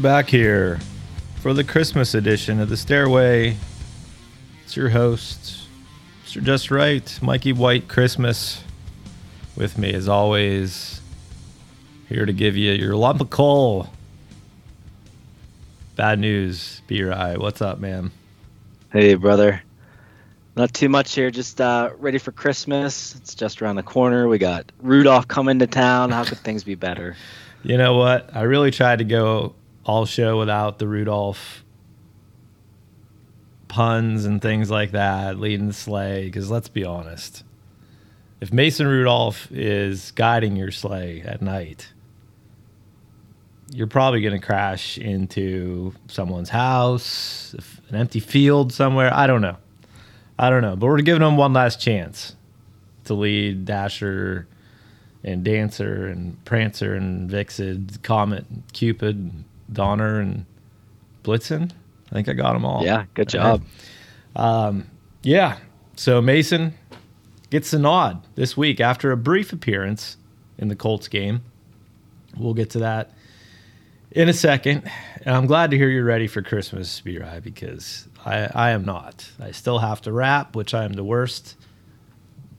back here for the Christmas edition of the Stairway. It's your host, Mr. Just Right, Mikey White Christmas. With me as always, here to give you your lump of coal. Bad news, B Rye. What's up, man? Hey, brother. Not too much here. Just uh, ready for Christmas. It's just around the corner. We got Rudolph coming to town. How could things be better? You know what? I really tried to go all show without the Rudolph puns and things like that, leading the sleigh. Because let's be honest, if Mason Rudolph is guiding your sleigh at night, you're probably going to crash into someone's house, an empty field somewhere. I don't know. I don't know. But we're giving him one last chance to lead Dasher and Dancer and Prancer and Vixen, Comet, Cupid, Donner, and Blitzen. I think I got them all. Yeah, good job. Um, yeah. So Mason gets the nod this week after a brief appearance in the Colts game. We'll get to that in a second. And I'm glad to hear you're ready for Christmas, B Rye, because I, I am not. I still have to wrap, which I am the worst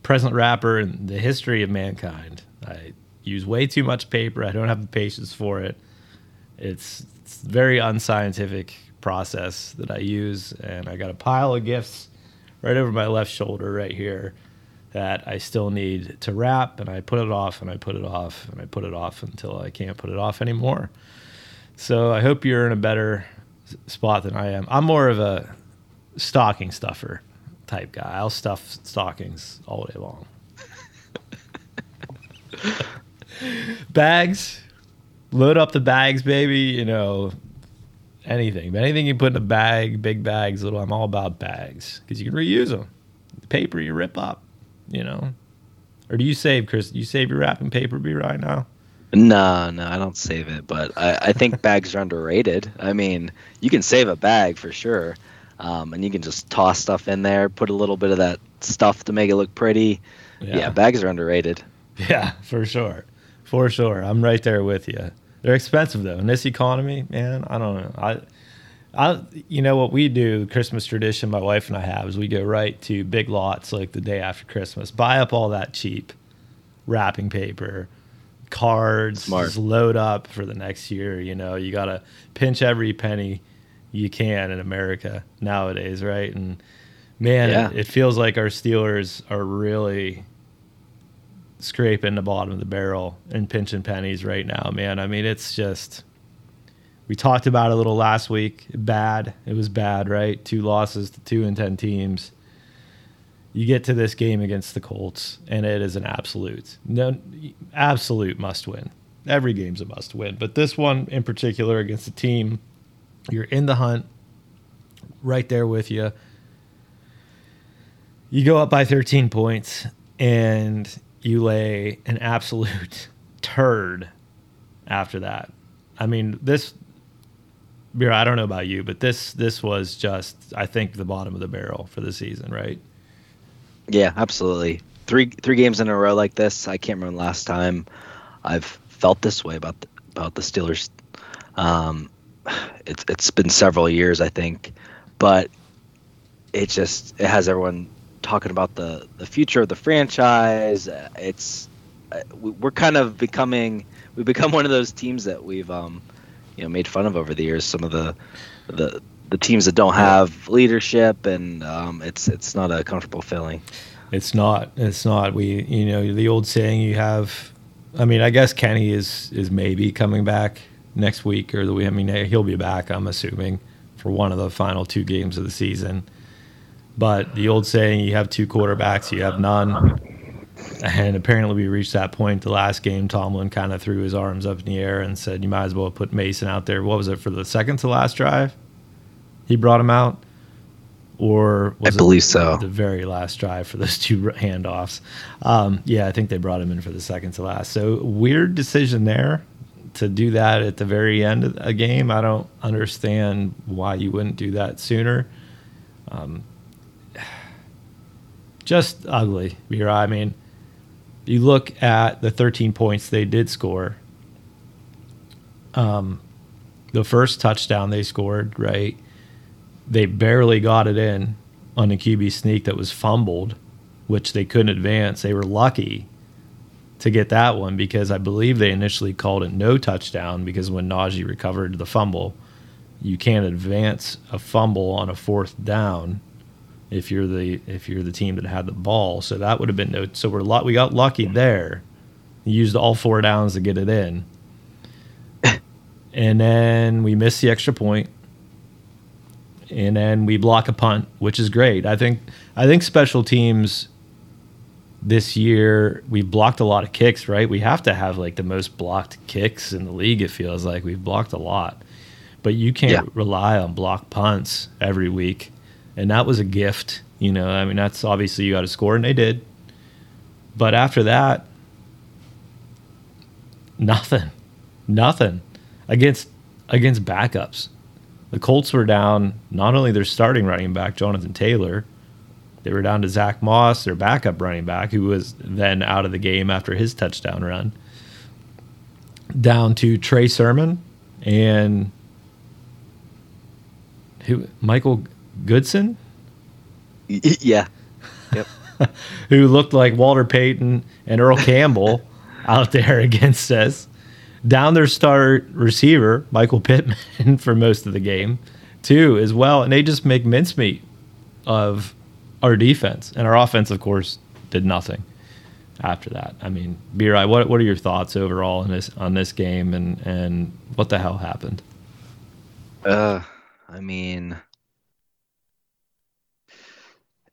present wrapper in the history of mankind. I use way too much paper. I don't have the patience for it. It's, it's a very unscientific process that I use, and I got a pile of gifts right over my left shoulder right here that I still need to wrap, and I put it off and I put it off and I put it off until I can't put it off anymore. So I hope you're in a better spot than I am. I'm more of a stocking stuffer type guy. I'll stuff stockings all day long. bags, load up the bags, baby. You know, anything, anything you put in a bag, big bags, little. I'm all about bags because you can reuse them. The paper you rip up, you know. Or do you save, Chris? Do you save your wrapping paper, be right now? No, no, I don't save it, but I, I think bags are underrated. I mean, you can save a bag for sure, um, and you can just toss stuff in there, put a little bit of that stuff to make it look pretty. Yeah, yeah bags are underrated. Yeah, for sure, for sure. I'm right there with you. They're expensive though. In this economy, man, I don't know. I, I, you know what we do? Christmas tradition my wife and I have is we go right to big lots like the day after Christmas, buy up all that cheap wrapping paper, cards, Smart. just load up for the next year. You know, you gotta pinch every penny you can in America nowadays, right? And man, yeah. it, it feels like our Steelers are really scraping the bottom of the barrel and pinching pennies right now, man. I mean, it's just we talked about it a little last week. Bad. It was bad, right? Two losses to two and ten teams. You get to this game against the Colts, and it is an absolute, no, absolute must win. Every game's a must win, but this one in particular against a team you're in the hunt, right there with you. You go up by 13 points, and you lay an absolute turd after that. I mean, this beer, I don't know about you, but this this was just I think the bottom of the barrel for the season, right? Yeah, absolutely. Three three games in a row like this. I can't remember last time I've felt this way about the, about the Steelers. Um, it's it's been several years, I think, but it just it has everyone talking about the the future of the franchise. It's uh, we're kind of becoming we've become one of those teams that we've um, you know made fun of over the years. Some of the the the teams that don't have leadership, and um, it's it's not a comfortable feeling. It's not. It's not. We you know the old saying you have. I mean, I guess Kenny is is maybe coming back next week or the week. I mean, he'll be back. I'm assuming for one of the final two games of the season. But the old saying, you have two quarterbacks, you have none. And apparently, we reached that point the last game. Tomlin kind of threw his arms up in the air and said, You might as well put Mason out there. What was it for the second to last drive? He brought him out? Or I believe so. The very last drive for those two handoffs. Um, yeah, I think they brought him in for the second to last. So, weird decision there to do that at the very end of a game. I don't understand why you wouldn't do that sooner. Um, just ugly. I mean, you look at the 13 points they did score. Um, the first touchdown they scored, right? They barely got it in on a QB sneak that was fumbled, which they couldn't advance. They were lucky to get that one because I believe they initially called it no touchdown because when Najee recovered the fumble, you can't advance a fumble on a fourth down if you're the if you're the team that had the ball. So that would have been no. So we're lot we got lucky there. used all four downs to get it in, and then we missed the extra point, and then we block a punt, which is great. I think I think special teams this year we've blocked a lot of kicks. Right, we have to have like the most blocked kicks in the league. It feels like we've blocked a lot but you can't yeah. rely on block punts every week. And that was a gift, you know. I mean, that's obviously you got to score, and they did. But after that, nothing, nothing against against backups. The Colts were down not only their starting running back Jonathan Taylor, they were down to Zach Moss, their backup running back, who was then out of the game after his touchdown run. Down to Trey Sermon and who Michael Goodson? Yeah. Yep. who looked like Walter Payton and Earl Campbell out there against us. Down their star receiver, Michael Pittman, for most of the game, too, as well. And they just make mincemeat of our defense. And our offense, of course, did nothing after that. I mean, B-Rye, what what are your thoughts overall on this on this game and and what the hell happened? Uh I mean,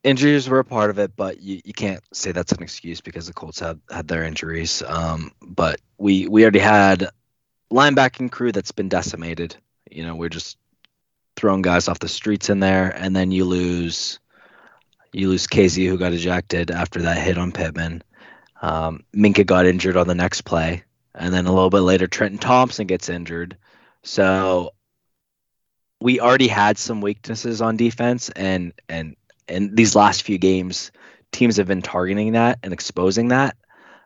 injuries were a part of it, but you, you can't say that's an excuse because the Colts had had their injuries. Um, but we we already had linebacking crew that's been decimated. You know, we're just throwing guys off the streets in there, and then you lose you lose Kazee who got ejected after that hit on Pittman. Um, Minkah got injured on the next play, and then a little bit later, Trenton Thompson gets injured. So we already had some weaknesses on defense, and and and these last few games, teams have been targeting that and exposing that.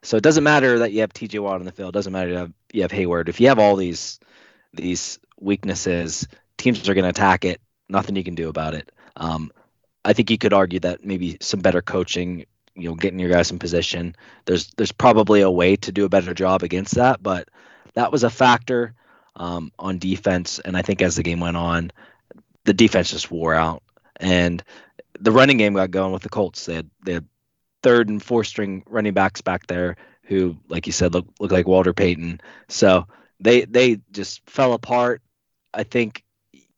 So it doesn't matter that you have T.J. Watt on the field. It doesn't matter you have you have Heyward. If you have all these these weaknesses, teams are going to attack it. Nothing you can do about it. Um, I think you could argue that maybe some better coaching, you know, getting your guys in position. There's there's probably a way to do a better job against that, but that was a factor um, on defense. And I think as the game went on, the defense just wore out. And the running game got going with the Colts. They had, they had third and fourth string running backs back there who, like you said, look look like Walter Payton. So they they just fell apart. I think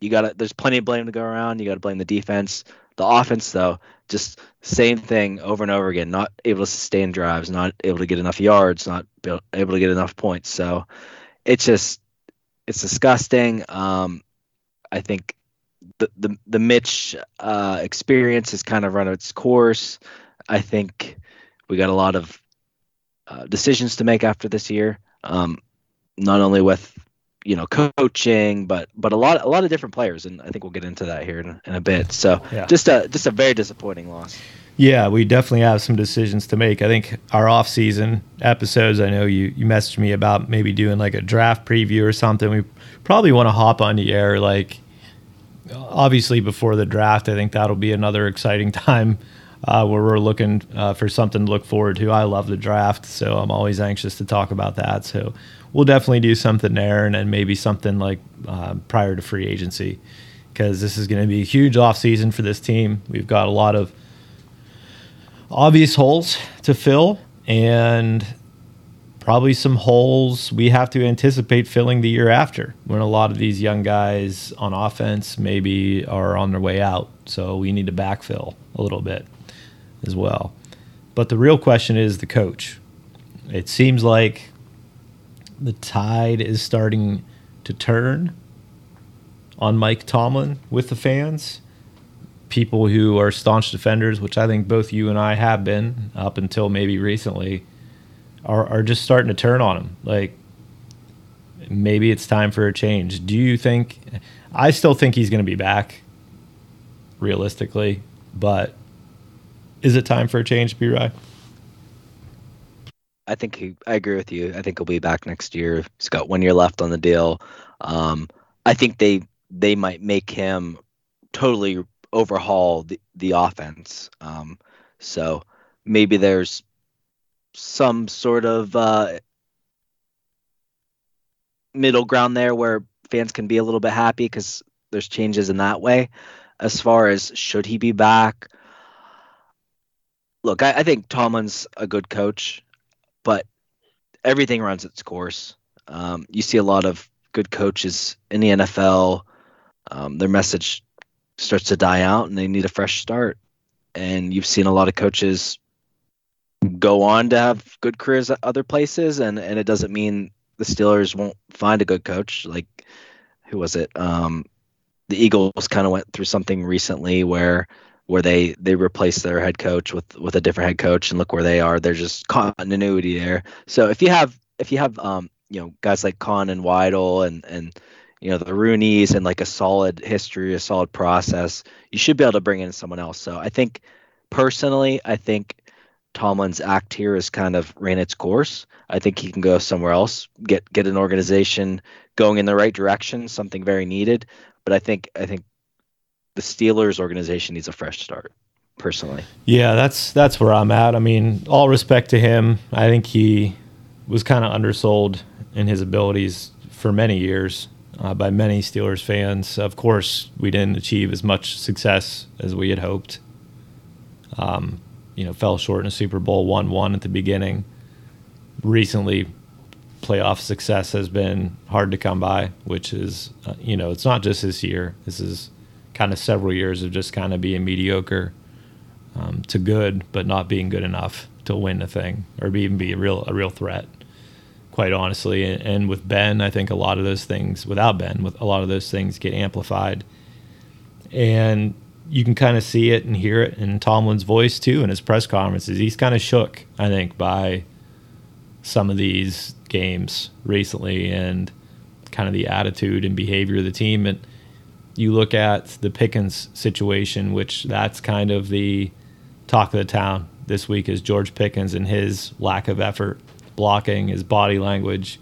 you got. There's plenty of blame to go around. You got to blame the defense. The offense, though, just same thing over and over again. Not able to sustain drives, not able to get enough yards, not able to get enough points. So it's just it's disgusting. Um, I think the the the Mitch uh, experience has kind of run its course. I think we got a lot of uh, decisions to make after this year. Um, not only with you know coaching, but but a lot a lot of different players, and I think we'll get into that here in, in a bit. So yeah. just a just a very disappointing loss. Yeah, we definitely have some decisions to make. I think our off-season episodes. I know you you messaged me about maybe doing like a draft preview or something. We probably want to hop on the air like obviously before the draft. I think that'll be another exciting time uh, where we're looking uh, for something to look forward to. I love the draft, so I'm always anxious to talk about that. So we'll definitely do something there, and then maybe something like uh, prior to free agency because this is going to be a huge off season for this team. We've got a lot of obvious holes to fill and probably some holes we have to anticipate filling the year after when a lot of these young guys on offense maybe are on their way out. So we need to backfill a little bit as well. But the real question is the coach. It seems like the tide is starting to turn on Mike Tomlin with the fans people who are staunch defenders, which I think both you and I have been up until maybe recently, are, are just starting to turn on him. Like, maybe it's time for a change. Do you think? I still think he's going to be back, realistically, but is it time for a change, B. Rye? I think he, I agree with you. I think he'll be back next year. He's got one year left on the deal. Um, I think they they might make him totally overhaul the, the offense. Um, so maybe there's some sort of uh, middle ground there where fans can be a little bit happy because there's changes in that way. As far as should he be back, look, I, I think Tomlin's a good coach, but everything runs its course. Um, you see a lot of good coaches in the NFL. Um, their message starts to die out, and they need a fresh start. And you've seen a lot of coaches go on to have good careers at other places, and and it doesn't mean the Steelers won't find a good coach. Like who was it? Um, the Eagles kind of went through something recently where where they they replaced their head coach with with a different head coach, and look where they are. There's just continuity there. So if you have if you have um, you know guys like Khan and Weidl and and you know the Rooneys and like a solid history, a solid process, you should be able to bring in someone else. So I think personally, I think Tomlin's act here has kind of ran its course. I think he can go somewhere else, get get an organization going in the right direction, something very needed. But I think I think the Steelers organization needs a fresh start. Personally, yeah, that's that's where I'm at. I mean, all respect to him. I think he was kind of undersold in his abilities for many years uh, by many Steelers fans. Of course, we didn't achieve as much success as we had hoped. Um, you know, fell short in a Super Bowl, won one at the beginning. Recently, playoff success has been hard to come by, which is, uh, you know, it's not just this year. This is kind of several years of just kind of being mediocre um, to good, but not being good enough to win a thing or even be a real a real threat. Quite honestly, and, and with Ben, I think a lot of those things, without Ben, with a lot of those things get amplified, and you can kind of see it and hear it in Tomlin's voice too in his press conferences. He's kind of shook, I think, by some of these games recently and kind of the attitude and behavior of the team. And you look at the Pickens situation, which that's kind of the talk of the town this week is George Pickens and his lack of effort blocking, his body language,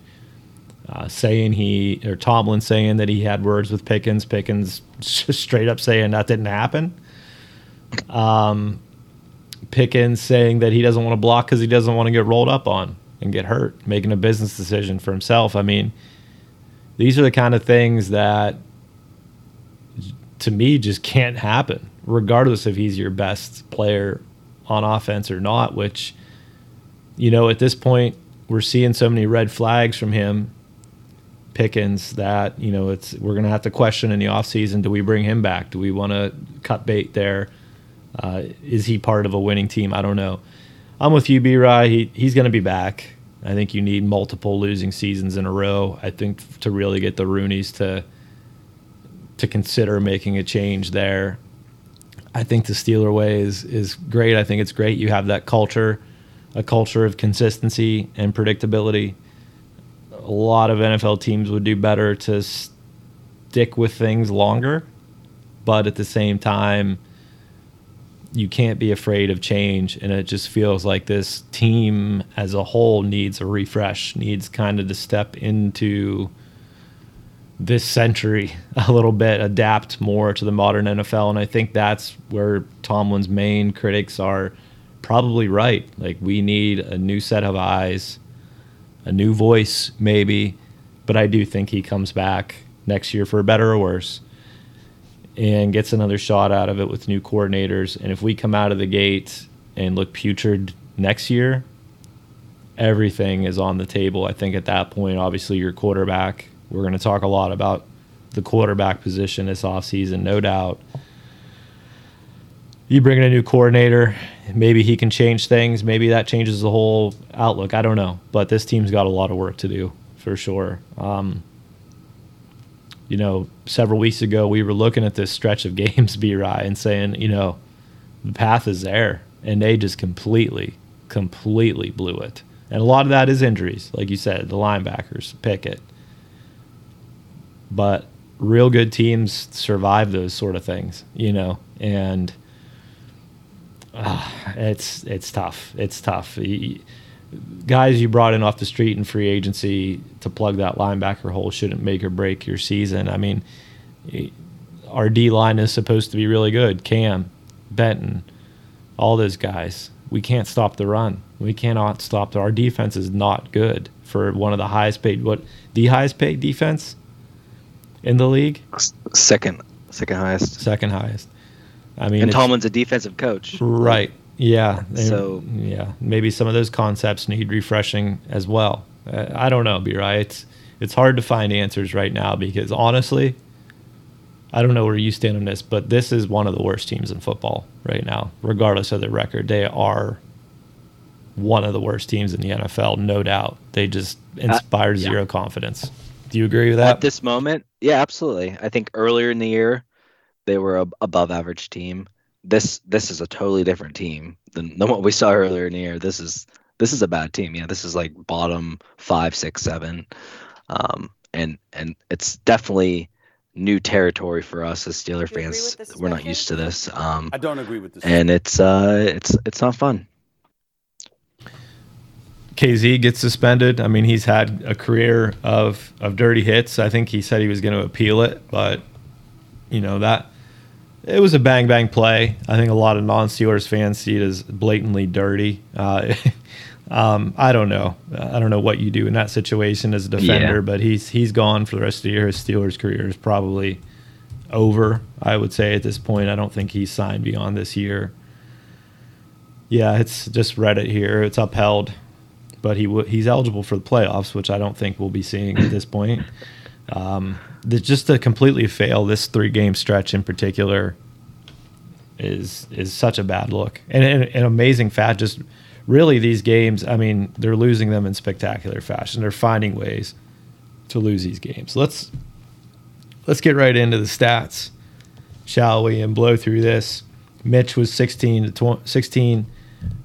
uh, saying he or Tomlin saying that he had words with Pickens. Pickens just straight up saying that didn't happen. Um, Pickens saying that he doesn't want to block because he doesn't want to get rolled up on and get hurt, making a business decision for himself. I mean, these are the kind of things that to me just can't happen, regardless if he's your best player on offense or not, which, you know, at this point, we're seeing so many red flags from him Pickens that you know it's we're going to have to question in the offseason do we bring him back? Do we want to cut bait there? Uh, is he part of a winning team? I don't know. I'm with you B Rye he, he's going to be back. I think you need multiple losing seasons in a row I think to really get the Rooneys to to consider making a change there. I think the Steeler way is is great. I think it's great. You have that culture a culture of consistency and predictability a lot of NFL teams would do better to stick with things longer, but at the same time, you can't be afraid of change. And it just feels like this team as a whole needs a refresh, needs kind of to step into this century a little bit, adapt more to the modern NFL. And I think that's where Tomlin's main critics are probably right. Like, we need a new set of eyes a new voice, maybe. But I do think he comes back next year for better or worse and gets another shot out of it with new coordinators. And if we come out of the gate and look putrid next year, everything is on the table. I think at that point, obviously, your quarterback, we're going to talk a lot about the quarterback position this offseason, no doubt. You bring in a new coordinator, maybe he can change things. Maybe that changes the whole outlook. I don't know, but this team's got a lot of work to do for sure. Um, you know, several weeks ago we were looking at this stretch of games, B. Rye, and saying, you know, the path is there, and they just completely, completely blew it. And a lot of that is injuries, like you said, the linebackers, Pickett. But real good teams survive those sort of things, you know, and uh, it's it's tough. It's tough. guys you brought in off the street in free agency to plug that linebacker hole shouldn't make or break your season. I mean, our D line is supposed to be really good. Cam, Benton, all those guys. We can't stop the run. We cannot stop. The, our defense is not good for one of the highest paid. What the highest paid defense in the league? Second, second highest. Second highest. I mean, and Tomlin's a defensive coach, right? Yeah. So yeah, maybe some of those concepts need refreshing as well. I don't know, B. Right? It's it's hard to find answers right now because honestly, I don't know where you stand on this, but this is one of the worst teams in football right now, regardless of their record. They are one of the worst teams in the NFL, no doubt. They just inspire uh, yeah. zero confidence. Do you agree with that? At this moment, yeah, absolutely. I think earlier in the year, they were a above average team. This this is a totally different team than, than what we saw earlier in the year. This is this is a bad team. Yeah, this is like bottom five, six, seven, um, and and it's definitely new territory for us as Steeler fans. We're not used to this. Um, I don't agree with this, and it's uh, it's it's not fun. Kazee gets suspended. I mean, he's had a career of of dirty hits. I think he said he was going to appeal it, but you know that it was a bang bang play. I think a lot of non Steelers fans see it as blatantly dirty. Uh, um, I don't know. I don't know what you do in that situation as a defender, yeah. but he's he's gone for the rest of the year. His Steelers career is probably over. I would say at this point, I don't think he's signed beyond this year. Yeah, it's just Reddit here. It's upheld, but he w- he's eligible for the playoffs, which I don't think we'll be seeing at this point. Um, just to completely fail this three game stretch in particular is is such a bad look and an amazing fact. Just really these games. I mean, they're losing them in spectacular fashion. They're finding ways to lose these games. Let's let's get right into the stats, shall we? And blow through this. Mitch was 16 to 16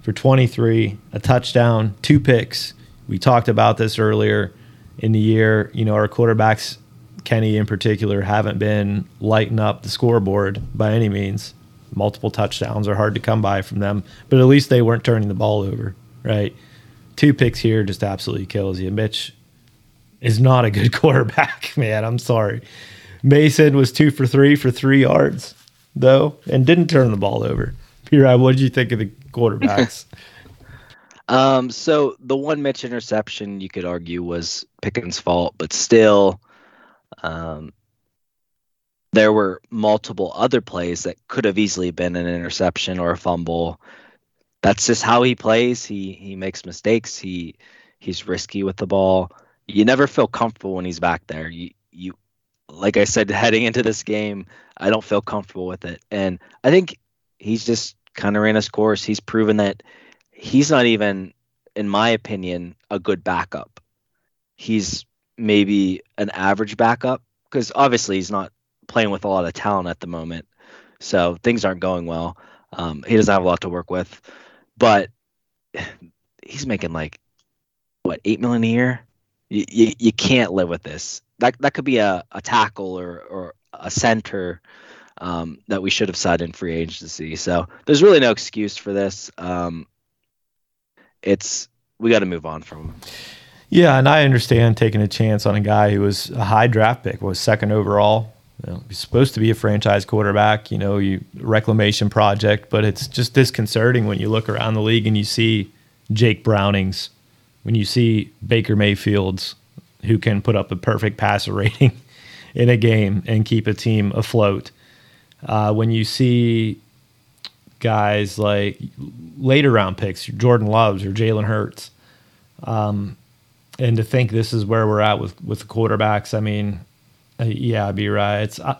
for 23, a touchdown, two picks. We talked about this earlier in the year. You know, our quarterbacks Kenny in particular haven't been lighting up the scoreboard by any means. Multiple touchdowns are hard to come by from them, but at least they weren't turning the ball over, right? Two picks here just absolutely kills you. Mitch is not a good quarterback, man. I'm sorry. Mason was two for three for three yards, though, and didn't turn the ball over. P-Rod, what did you think of the quarterbacks? um, so the one Mitch interception you could argue was Pickens' fault, but still, um, there were multiple other plays that could have easily been an interception or a fumble. That's just how he plays. He he makes mistakes. He he's risky with the ball. You never feel comfortable when he's back there. You you like I said heading into this game, I don't feel comfortable with it. And I think he's just kind of ran his course. He's proven that he's not even in my opinion a good backup. He's maybe an average backup because obviously he's not playing with a lot of talent at the moment. So things aren't going well. Um, he doesn't have a lot to work with, but he's making like what eight million a year. You, you, you can't live with this. That that could be a, a tackle or or a center um, that we should have signed in free agency. So there's really no excuse for this. Um, it's we got to move on from. Him. Yeah, and I understand taking a chance on a guy who was a high draft pick, was second overall. You know, he's supposed to be a franchise quarterback, you know, you reclamation project, but it's just disconcerting when you look around the league and you see Jake Brownings, when you see Baker Mayfields, who can put up a perfect passer rating in a game and keep a team afloat. Uh, when you see guys like later round picks, Jordan Loves or Jalen Hurts, um, and to think this is where we're at with with the quarterbacks. I mean, uh, yeah, B-Rye. It's uh,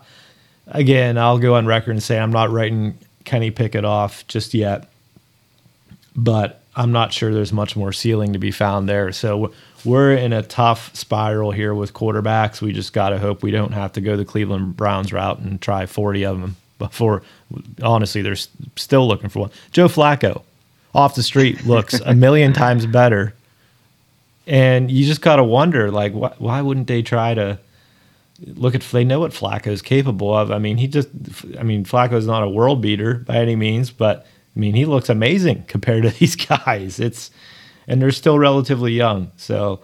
again, I'll go on record and say I'm not writing Kenny Pickett off just yet, but I'm not sure there's much more ceiling to be found there. So we're in a tough spiral here with quarterbacks. We just got to hope we don't have to go the Cleveland Browns route and try 40 of them before. Honestly, they're still looking for one. Joe Flacco off the street looks a million times better and you just gotta wonder, like, wh- why wouldn't they try to look at? They know what Flacco is capable of. I mean, he just, I mean, Flacco is not a world beater by any means, but I mean, he looks amazing compared to these guys. It's and they're still relatively young. So,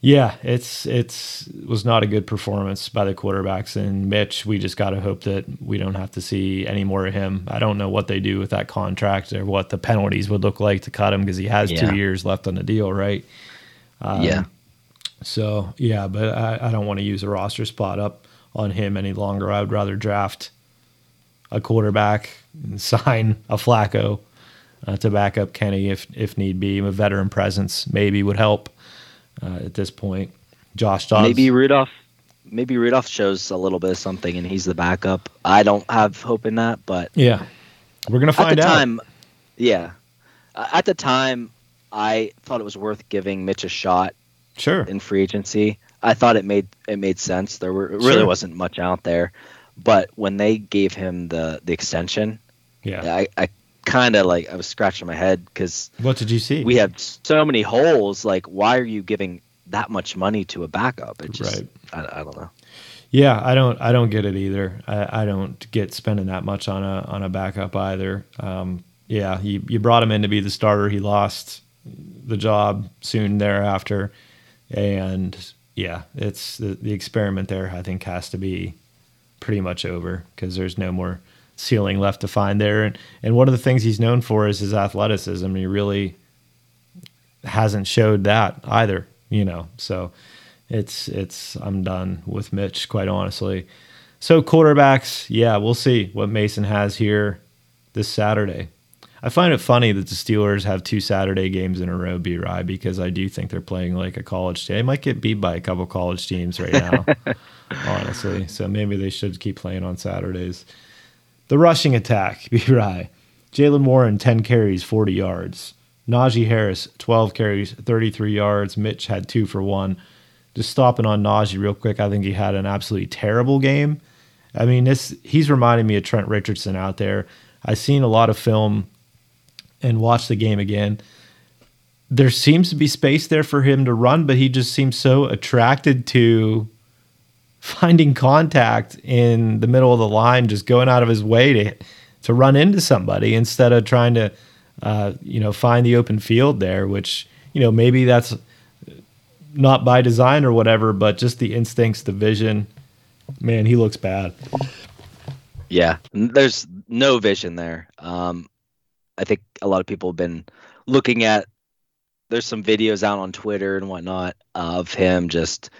yeah, it's it's it was not a good performance by the quarterbacks. And Mitch, we just got to hope that we don't have to see any more of him. I don't know what they do with that contract or what the penalties would look like to cut him because he has Yeah. two years left on the deal, right? Um, yeah. So yeah, but I, I don't want to use a roster spot up on him any longer. I would rather draft a quarterback and sign a Flacco uh, to back up Kenny if if need be. A veteran presence maybe would help uh, at this point. Josh Dobbs. Maybe Rudolph. Maybe Rudolph shows a little bit of something, and he's the backup. I don't have hope in that, but Yeah, we're gonna at find the out. time, yeah, at the time, I thought it was worth giving Mitch a shot Sure. in free agency. I thought it made it made sense. There were it really Sure. wasn't much out there, but when they gave him the the extension, Yeah. I, I kind of like I was scratching my head because What did you see? we have so many holes. Like, why are you giving that much money to a backup? It just Right. I, I don't know. Yeah, I don't I don't get it either. I, I don't get spending that much on a on a backup either. Um, yeah, you, you brought him in to be the starter. He lost the job soon thereafter, and yeah, it's the, the experiment there. I think has to be pretty much over because there's no more ceiling left to find there. And and one of the things he's known for is his athleticism. He really hasn't showed that either. You know, so it's it's I'm done with Mitch, quite honestly. So quarterbacks, yeah, we'll see what Mason has here this Saturday. I find it funny that the Steelers have two Saturday games in a row, B Rye, because I do think they're playing like a college team. They might get beat by a couple college teams right now, honestly. So maybe they should keep playing on Saturdays. The rushing attack, B Rye. Jaylen Warren, 10 carries, 40 yards. Najee Harris, 12 carries, 33 yards. Mitch had two for one. Just stopping on Najee real quick, I think he had an absolutely terrible game. I mean, this he's reminding me of Trent Richardson out there. I've seen a lot of film and watch the game again. There seems to be space there for him to run, but he just seems so attracted to finding contact in the middle of the line, just going out of his way to to run into somebody instead of trying to, uh, you know, find the open field there. Which you know maybe that's not by design or whatever, but just the instincts, the vision. Man, he looks bad. Yeah, there's no vision there. Um, I think a lot of people have been looking at. There's some videos out on Twitter and whatnot of him just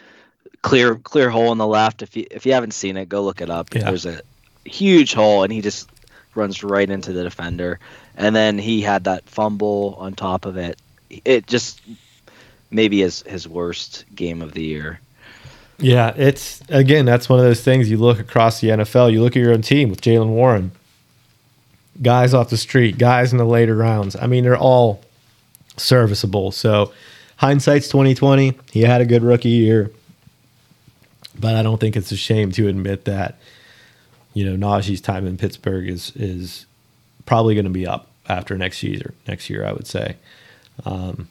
clear clear hole in the left. If you if you haven't seen it, go look it up. Yeah. There's a huge hole, and he just runs right into the defender. And then he had that fumble on top of it. It just maybe his his worst game of the year. Yeah, it's again that's one of those things you look across the NFL. You look at your own team with Jaylen Warren, guys off the street, guys in the later rounds. I mean, they're all serviceable. So hindsight's twenty twenty. He had a good rookie year, but I don't think it's a shame to admit that you know Najee's time in Pittsburgh is is probably going to be up after next year. Next year, I would say. Um,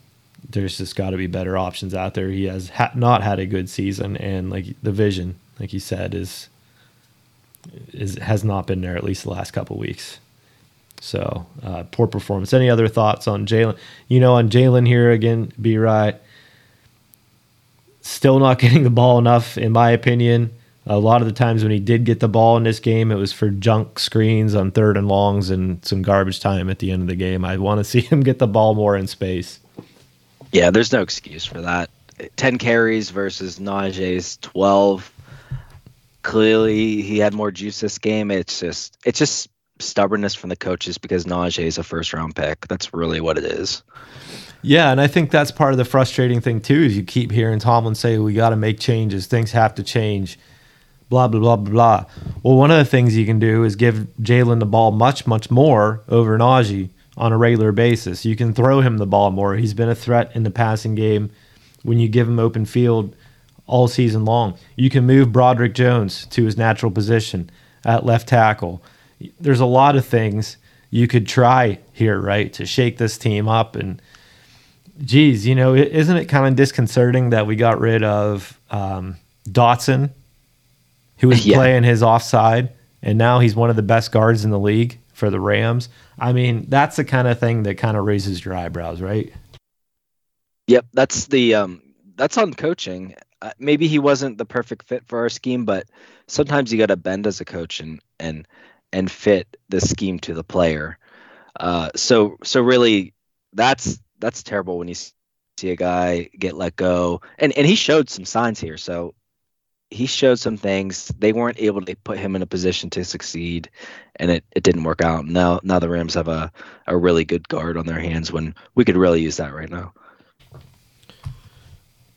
there's just got to be better options out there. He has ha- not had a good season, and like the vision, like you said, is is has not been there at least the last couple weeks. So uh, poor performance. Any other thoughts on Jaylen? You know, on Jaylen here again, B-Rye. Still not getting the ball enough, in my opinion. A lot of the times when he did get the ball in this game, it was for junk screens on third and longs and some garbage time at the end of the game. I want to see him get the ball more in space. Yeah, there's no excuse for that. 10 carries versus Najee's 12. Clearly, he had more juice this game. It's just it's just stubbornness from the coaches because Najee is a first round pick. That's really what it is. Yeah, and I think that's part of the frustrating thing too. Is you keep hearing Tomlin say we got to make changes, things have to change, blah blah blah blah blah. Well, one of the things you can do is give Jaylen the ball much much more over Najee on a regular basis. You can throw him the ball more. He's been a threat in the passing game when you give him open field all season long. You can move Broderick Jones to his natural position at left tackle. There's a lot of things you could try here, right, to shake this team up and geez, you know, isn't it kind of disconcerting that we got rid of um, Dotson, who was Yeah. playing his offside, and now he's one of the best guards in the league for the Rams? I mean, that's the kind of thing that kind of raises your eyebrows, right? Yep, that's the um, that's on coaching. Uh, maybe he wasn't the perfect fit for our scheme, but sometimes you got to bend as a coach and and and fit the scheme to the player. Uh, so so really, that's that's terrible when you see a guy get let go, and and he showed some signs here. So he showed some things. They weren't able to put him in a position to succeed, and it, it didn't work out. Now now the Rams have a, a really good guard on their hands when we could really use that right now.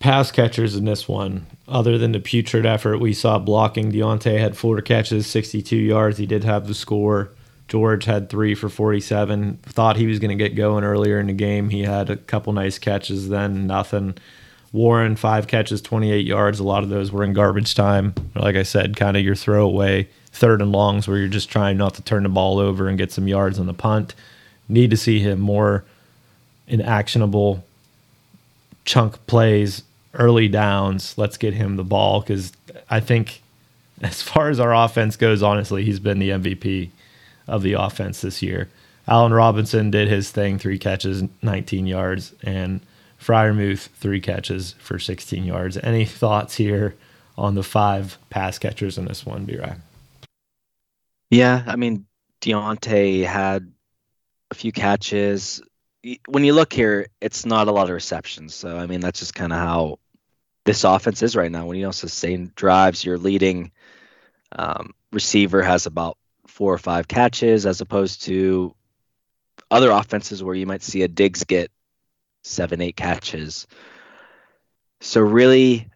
Pass catchers in this one, other than the putrid effort we saw blocking, Diontae had four catches, 62 yards. He did have the score. George had three for 47. Thought he was going to get going earlier in the game. He had a couple nice catches, then nothing. Warren, five catches, 28 yards. A lot of those were in garbage time. Like I said, kind of your throwaway third and longs where you're just trying not to turn the ball over and get some yards on the punt. Need to see him more in actionable chunk plays, early downs. Let's get him the ball because I think, as far as our offense goes, honestly, he's been the MVP of the offense this year. Allen Robinson did his thing, three catches, 19 yards, and Freiermuth, three catches for 16 yards. Any thoughts here on the five pass catchers in this one, B-Ray? Yeah, I mean, Diontae had a few catches. When you look here, it's not a lot of receptions. So, I mean, that's just kind of how this offense is right now. When you don't sustain drives, your leading um, receiver has about four or five catches, as opposed to other offenses where you might see a Diggs get seven, eight catches. So really,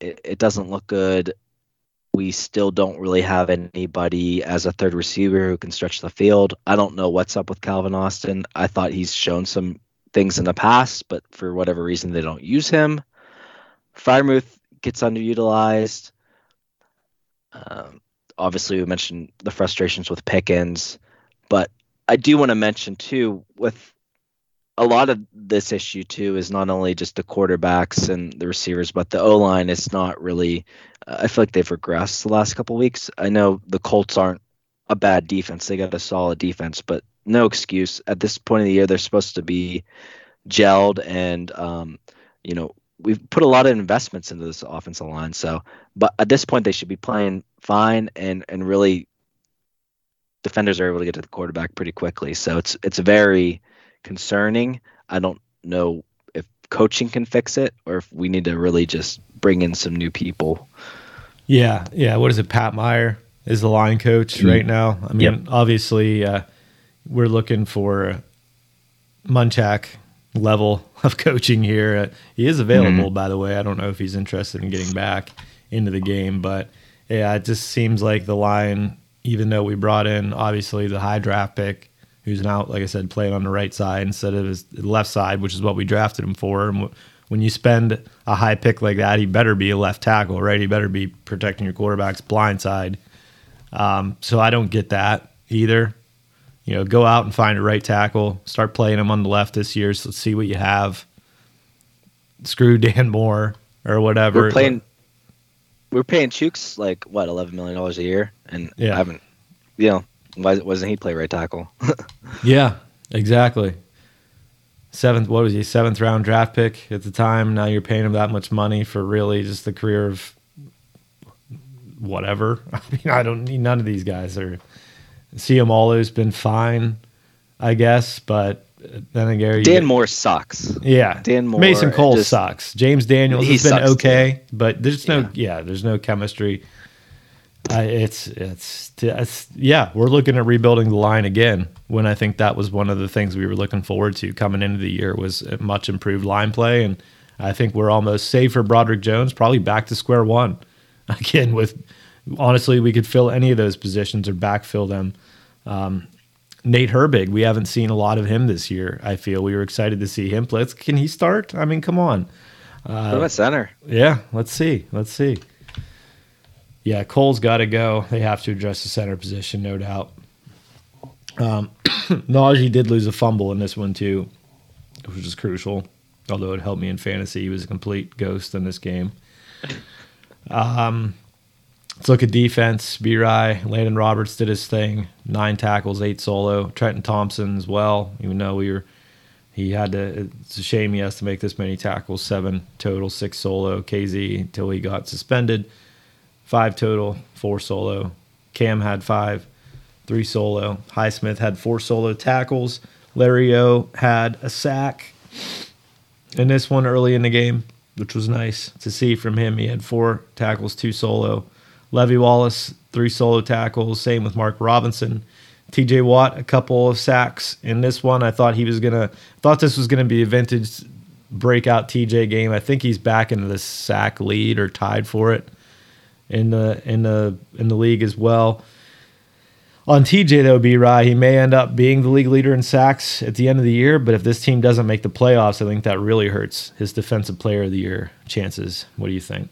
it, it doesn't look good. We still don't really have anybody as a third receiver who can stretch the field. I don't know what's up with Calvin Austin. I thought he's shown some things in the past, but for whatever reason, they don't use him. Freiermuth gets underutilized. Um, obviously, we mentioned the frustrations with Pickens, but I do want to mention too with a lot of this issue too is not only just the quarterbacks and the receivers, but the O line is not really. Uh, I feel like they've regressed the last couple weeks. I know the Colts aren't a bad defense; they got a solid defense, but no excuse at this point of the year. They're supposed to be gelled, and um, you know we've put a lot of investments into this offensive line. So, but at this point, they should be playing fine and and really defenders are able to get to the quarterback pretty quickly. So it's it's very concerning. I don't know if coaching can fix it or if we need to really just bring in some new people. Yeah, yeah. What is it? Pat Meyer is the line coach mm-hmm. right now. I mean, yep. obviously, uh, we're looking for Munchak level of coaching here. Uh, he is available, mm-hmm. by the way. I don't know if he's interested in getting back into the game, but yeah, it just seems like the line. Even though we brought in obviously the high draft pick, who's now, like I said, playing on the right side instead of his left side, which is what we drafted him for. And when you spend a high pick like that, he better be a left tackle, right? He better be protecting your quarterback's blind side. Um, so I don't get that either. You know, go out and find a right tackle. Start playing him on the left this year. So let's see what you have. Screw Dan Moore or whatever. We're playing. We're paying Chuks like what eleven million dollars a year, and yeah. I haven't, you know, why wasn't he play right tackle? yeah, exactly. Seventh, what was he? Seventh round draft pick at the time. Now you're paying him that much money for really just the career of whatever. I mean, I don't need none of these guys Or see are. Seumalo's been fine, I guess, but then again, Dan get, Moore sucks. Yeah, Dan Moore. Mason Cole just, sucks. James Daniels has been okay, too. but there's no yeah. yeah, there's no chemistry. Uh, it's, it's it's yeah, we're looking at rebuilding the line again. When I think that was one of the things we were looking forward to coming into the year was a much improved line play, and I think we're almost safe for Broderick Jones, probably back to square one again. With honestly, we could fill any of those positions or backfill them. Um, Nate Herbig, we haven't seen a lot of him this year. I feel we were excited to see him play. Can he start? I mean, come on. Uh, what about center? Yeah, let's see. Let's see. Yeah, Cole's got to go. They have to address the center position, no doubt. Um, Najee did lose a fumble in this one too, which is crucial. Although it helped me in fantasy, he was a complete ghost in this game. Um, let's look at defense. Elandon Roberts did his thing. Nine tackles, eight solo. Trenton Thompson as well. Even though we were He had to. It's a shame he has to make this many tackles. Seven total, six solo. Kazee until he got suspended. Five total, four solo. Cam had five, three solo. Highsmith had four solo tackles. Larry O had a sack in this one early in the game, which was nice to see from him. He had four tackles, two solo. Levi Wallace, three solo tackles. Same with Mark Robinson. TJ Watt, a couple of sacks in this one. I thought he was gonna thought this was gonna be a vintage breakout TJ game. I think he's back into the sack lead or tied for it in the in the in the league as well. On TJ though, B-Rye, he may end up being the league leader in sacks at the end of the year, but if this team doesn't make the playoffs, I think that really hurts his defensive player of the year chances. What do you think?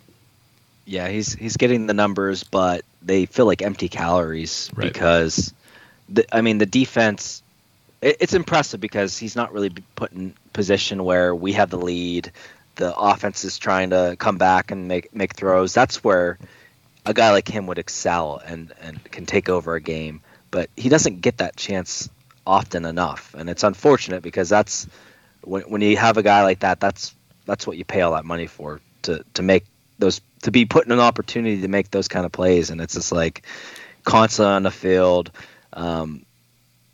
Yeah, he's he's getting the numbers, but they feel like empty calories right. because the, I mean, the defense. It, it's impressive because he's not really put in position where we have the lead. The offense is trying to come back and make make throws. That's where a guy like him would excel and and can take over a game. But he doesn't get that chance often enough, and it's unfortunate because that's when when you have a guy like that. That's that's what you pay all that money for to to make those to be put in an opportunity to make those kind of plays, and it's just like constantly on the field um,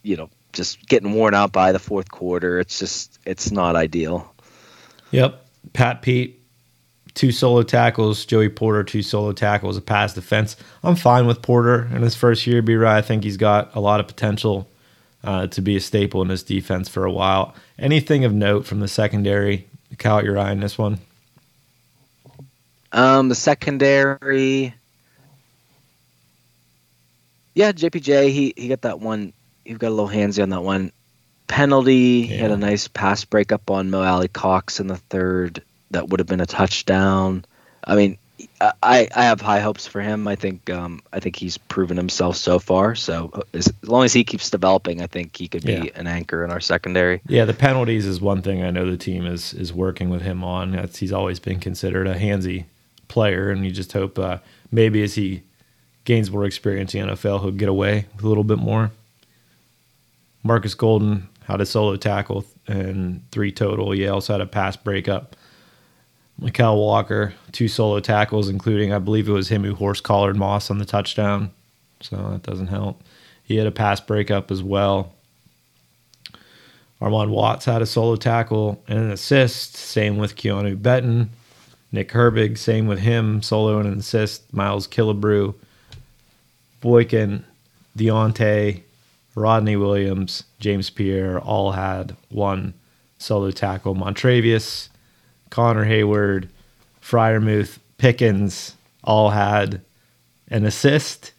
you know, just getting worn out by the fourth quarter. It's just it's not ideal. Yep. Pat Pete, two solo tackles. Joey Porter, two solo tackles, a pass defense. I'm fine with Porter in his first year. B-Rye. I think he's got a lot of potential uh, to be a staple in this defense for a while. Anything of note from the secondary? Caught your eye in this one? Um, the secondary. Yeah, JPJ, he he got that one. He got a little handsy on that one penalty. Yeah. He had a nice pass breakup on Mo Alie-Cox in the third. That would have been a touchdown. I mean, I I have high hopes for him. I think um, I think he's proven himself so far. So as, as long as he keeps developing, I think he could be yeah. an anchor in our secondary. Yeah, the penalties is one thing I know the team is is working with him on. That's, he's always been considered a handsy player, and you just hope uh, maybe as he gains more experience in the NFL, he'll get away with a little bit more. Markus Golden had a solo tackle and three total. He also had a pass breakup. Mykal Walker, two solo tackles, including I believe it was him who horse collared Moss on the touchdown. So that doesn't help. He had a pass breakup as well. Armon Watts had a solo tackle and an assist. Same with Keanu Benton. Nick Herbig, same with him, solo and an assist. Miles Killebrew Boykin, Diontae, Rodney Williams, James Pierre all had one solo tackle. Montravius, Connor Heyward, Freiermuth, Pickens all had an assist.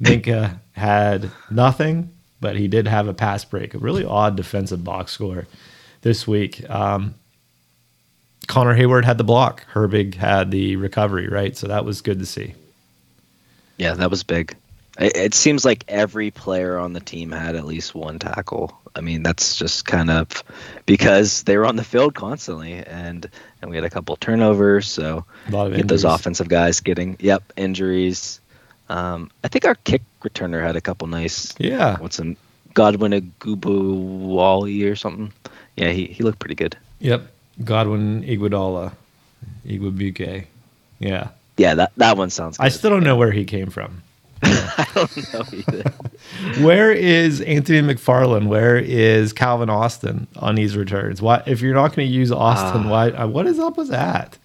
Minkah had nothing, but he did have a pass break. A really odd defensive box score this week. Um, Connor Heyward had the block. Herbig had the recovery, right? So that was good to see. Yeah, that was big. It, it, seems like every player on the team had at least one tackle. I mean, that's just kind of because they were on the field constantly, and and we had a couple turnovers. So a lot of get those offensive guys getting yep injuries. Um, I think our kick returner had a couple nice. Yeah. What's him? Godwin Wally or something. Yeah, he, he looked pretty good. Yep. Godwin Iguodala. Igwebuike. Yeah. Yeah, that, that one sounds good. I still don't know where he came from. I don't know either. where is Anthony McFarland? Where is Calvin Austin on these returns? Why, if you're not going to use Austin, uh, why? What is up with that?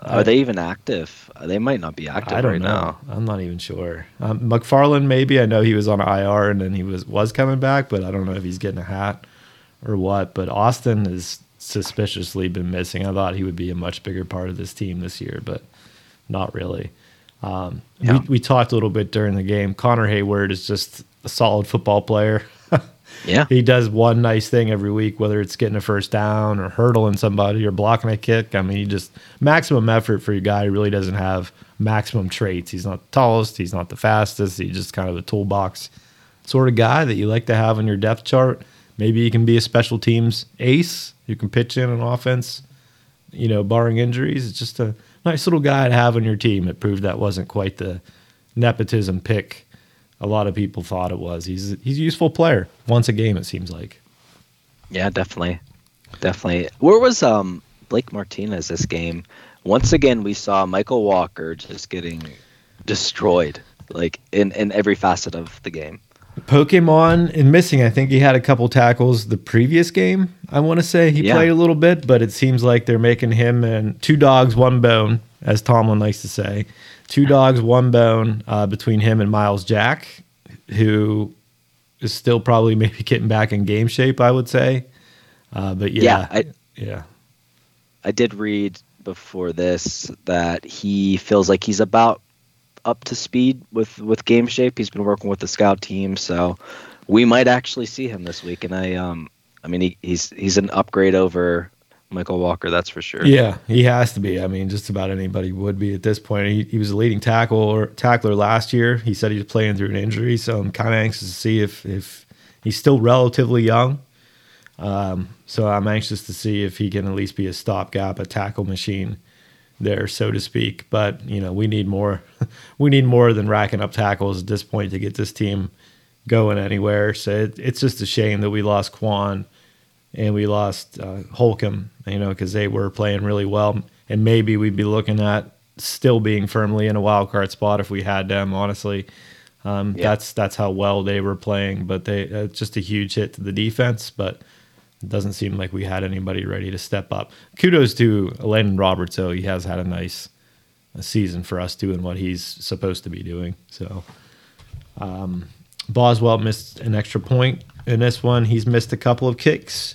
Are uh, they even active? They might not be active I don't right know. now. I'm not even sure. Um, McFarland, maybe. I know he was on IR and then he was was coming back, but I don't know if he's getting a hat or what. But Austin has suspiciously been missing. I thought he would be a much bigger part of this team this year, but not really. Um, yeah. we, we talked a little bit during the game. Connor Heyward is just a solid football player. yeah. He does one nice thing every week, whether it's getting a first down or hurdling somebody or blocking a kick. I mean, he just maximum effort for a guy who really doesn't have maximum traits. He's not the tallest, he's not the fastest, he's just kind of a toolbox sort of guy that you like to have on your depth chart. Maybe he can be a special teams ace who can pitch in an offense, you know, barring injuries. It's just a nice little guy to have on your team. It proved that wasn't quite the nepotism pick a lot of people thought it was. He's he's a useful player once a game. It seems like. Yeah, definitely, definitely. Where was um Blake Martinez this game? Once again, we saw Mykal Walker just getting destroyed, like in in every facet of the game. Pokemon and missing. I think he had a couple tackles the previous game. I want to say he Yeah. played a little bit, but it seems like they're making him and two dogs, one bone, as Tomlin likes to say. Two dogs, one bone uh, between him and Myles Jack, who is still probably maybe getting back in game shape. I would say, uh, but yeah, Yeah, I- yeah, I did read before this that he feels like he's about up to speed with with game shape. He's been working with the scout team, so we might actually see him this week. And I um I mean he, he's he's an upgrade over Mykal Walker, that's for sure. Yeah, he has to be. I mean, just about anybody would be at this point. He, he was a leading tackle or tackler last year. He said he was playing through an injury, so I'm kind of anxious to see if if he's still relatively young. Um, so I'm anxious to see if he can at least be a stopgap, a tackle machine there, so to speak. But you know, we need more. we need more than racking up tackles at this point to get this team going anywhere. So it, it's just a shame that we lost Kwon and we lost uh, Holcomb, you know, because they were playing really well. And maybe we'd be looking at still being firmly in a wild card spot if we had them. Honestly, um, Yeah. that's that's how well they were playing. But they uh, just a huge hit to the defense. But it doesn't seem like we had anybody ready to step up. Kudos to Landon Roberts, though. He has had a nice season for us doing what he's supposed to be doing. So. Um, Boswell missed an extra point in this one. He's missed a couple of kicks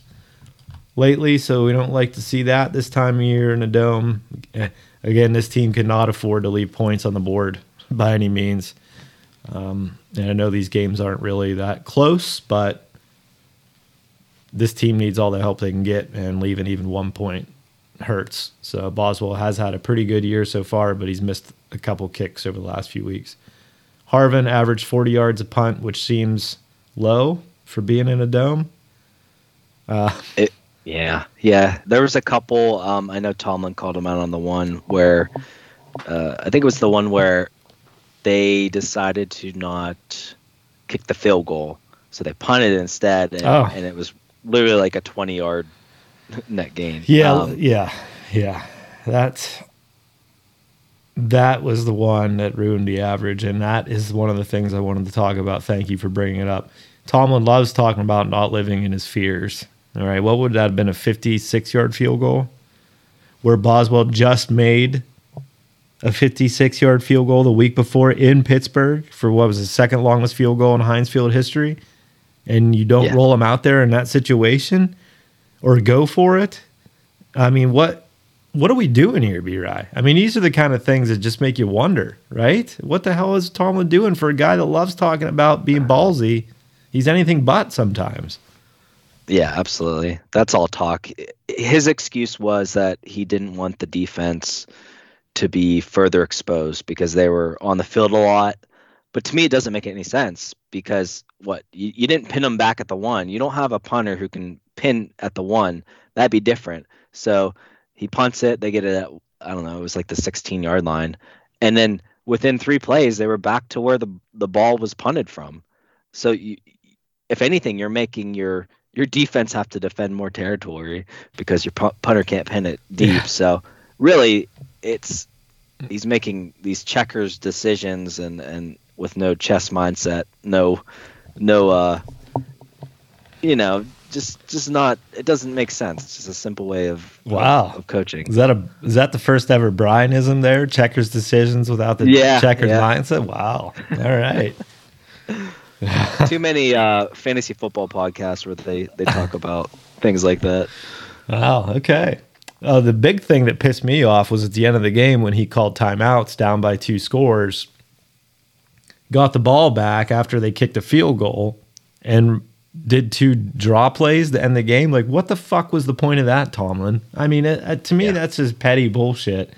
lately, so we don't like to see that this time of year in a dome. Eh, Again, this team cannot afford to leave points on the board by any means. Um, and I know these games aren't really that close, but this team needs all the help they can get, and leaving even one point hurts. So Boswell has had a pretty good year so far, but he's missed a couple kicks over the last few weeks. Harvin averaged 40 yards a punt, which seems low for being in a dome. It, yeah, yeah. There was a couple. Um, I know Tomlin called him out on the one where uh, I think it was the one where they decided to not kick the field goal, so they punted instead, and, Oh. and it was literally like a twenty-yard net gain. Yeah, Um, yeah, yeah. That's that was the one that ruined the average, and that is one of the things I wanted to talk about. Thank you for bringing it up. Tomlin loves talking about not living in his fears. All right, what would that have been a 56 yard field goal where Boswell just made a 56 yard field goal the week before in Pittsburgh for what was the second longest field goal in Heinz Field history? And you don't Yeah. roll him out there in that situation or go for it? I mean, what what are we doing here, B-Rye? I mean, these are the kind of things that just make you wonder, right? What the hell is Tomlin doing for a guy that loves talking about being ballsy? He's anything but sometimes. Yeah, absolutely. That's all talk. His excuse was that he didn't want the defense to be further exposed because they were on the field a lot. But to me, it doesn't make any sense because what you, you didn't pin them back at the one. You don't have a punter who can pin at the one. That'd be different. So he punts it. They get it at I don't know. It was like the 16 yard line, and then within three plays, they were back to where the the ball was punted from. So you, if anything, you're making your your defense have to defend more territory because your punter can't pin it deep. Yeah. So really, it's he's making these checkers decisions and and with no chess mindset, no no uh you know just just not it doesn't make sense. It's just a simple way of Wow. of coaching. Is that a is that the first ever Brianism there? Checkers decisions without the Yeah, checkers yeah. mindset? Wow. All right. Too many uh fantasy football podcasts where they they talk about things like that. Wow. Okay. Uh, the big thing that pissed me off was at the end of the game when he called timeouts down by two scores, got the ball back after they kicked a field goal, and did two draw plays to end the game. Like, what the fuck was the point of that, Tomlin? I mean, it, uh, to me, Yeah. that's just petty bullshit.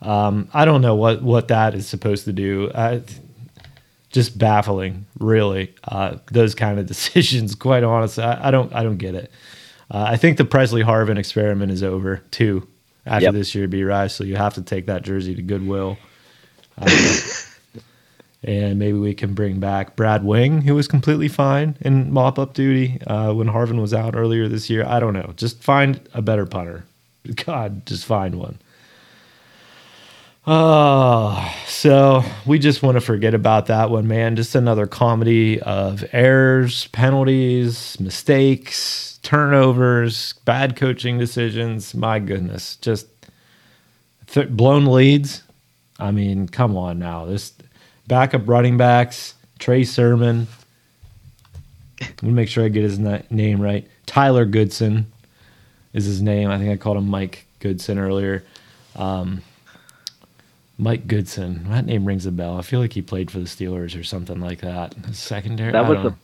Um, I don't know what what that is supposed to do. Uh, just baffling, really. Uh, those kind of decisions, quite honestly, I, I don't I don't get it. Uh, I think the Pressley Harvin experiment is over too after Yep. this year, B-Rye. So you have to take that jersey to Goodwill. And maybe we can bring back Brad Wing, who was completely fine in mop up duty uh, when Harvin was out earlier this year. I don't know. Just find a better punter. God, just find one. Oh, so we just want to forget about that one, man. Just another comedy of errors, penalties, mistakes, turnovers, bad coaching decisions. My goodness, just th- blown leads. I mean, come on now. This backup running backs, Trey Sermon. Let me make sure I get his na- name right. Tyler Goodson is his name. I think I called him Mike Goodson earlier. Um, Mike Goodson. That name rings a bell. I feel like he played for the Steelers or something like that. Secondary. That was a,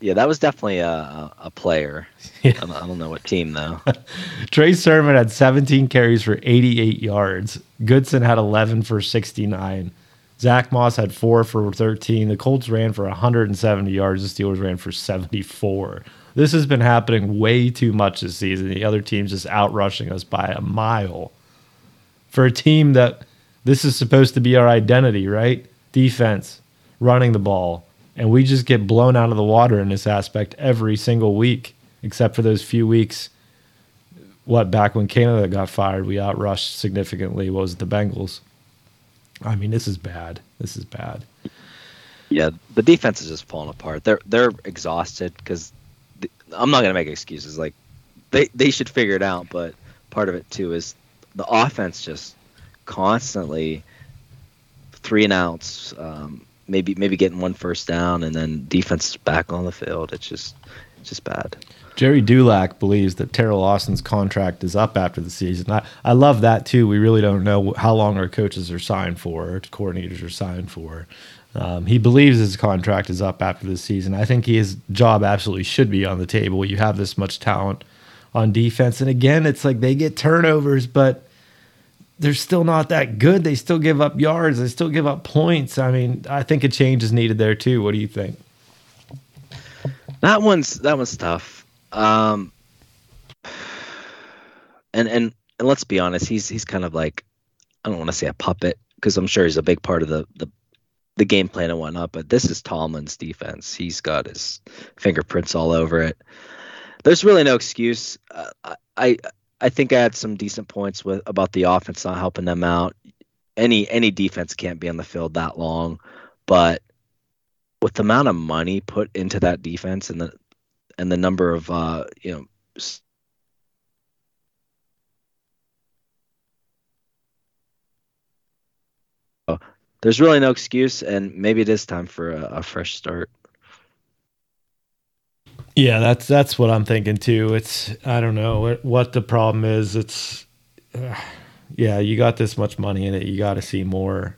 yeah, that was definitely a, a player. Yeah. I, don't, I don't know what team though. Trey Sermon had 17 carries for 88 yards. Goodson had 11 for 69. Zack Moss had four for 13. The Colts ran for 170 yards. The Steelers ran for 74. This has been happening way too much this season. The other team's just outrushing us by a mile. For a team that this is supposed to be our identity, right? Defense, running the ball. And we just get blown out of the water in this aspect every single week, except for those few weeks. What, back when Canada got fired, we outrushed significantly. What was it, the Bengals? I mean, this is bad. This is bad. Yeah, the defense is just falling apart. They're they're exhausted because I'm not gonna make excuses. Like they they should figure it out, but part of it too is the offense just constantly three and outs, um, maybe maybe getting one first down, and then defense back on the field. It's just it's just bad. Gerry Dulac believes that Teryl Austin's contract is up after the season. I, I love that too. We really don't know how long our coaches are signed for, or coordinators are signed for. Um, he believes his contract is up after the season. I think his job absolutely should be on the table. You have this much talent on defense, and again, it's like they get turnovers, but they're still not that good. They still give up yards. They still give up points. I mean, I think a change is needed there too. What do you think? That one's that one's tough. Um, and and and let's be honest, he's he's kind of like I don't want to say a puppet because I'm sure he's a big part of the the the game plan and whatnot. But this is Tomlin's defense. He's got his fingerprints all over it. There's really no excuse. Uh, I, I think I had some decent points with about the offense not helping them out. Any any defense can't be on the field that long, but with the amount of money put into that defense and the and the number of uh, you know there's really no excuse, and maybe it is time for a, a fresh start. Yeah, that's that's what I'm thinking too. It's I don't know what, what the problem is. It's uh, yeah, you got this much money in it, you got to see more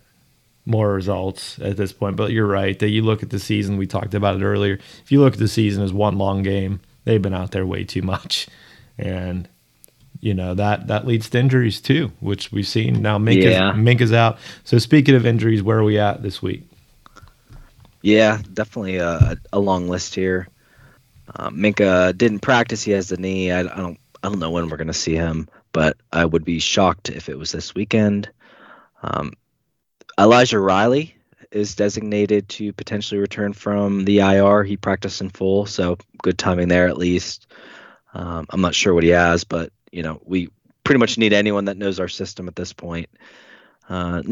more results at this point. But you're right that you look at the season. We talked about it earlier. If you look at the season as one long game, they've been out there way too much, and you know that that leads to injuries too, which we've seen now. Minkah's, yeah. Minkah's out. So speaking of injuries, where are we at this week? Yeah, definitely a, a long list here. Uh, Minkah didn't practice. He has the knee. I, I don't. I don't know when we're going to see him, but I would be shocked if it was this weekend. Um, Elijah Riley is designated to potentially return from the IR. He practiced in full, so good timing there at least. Um, I'm not sure what he has, but you know we pretty much need anyone that knows our system at this point. Uh,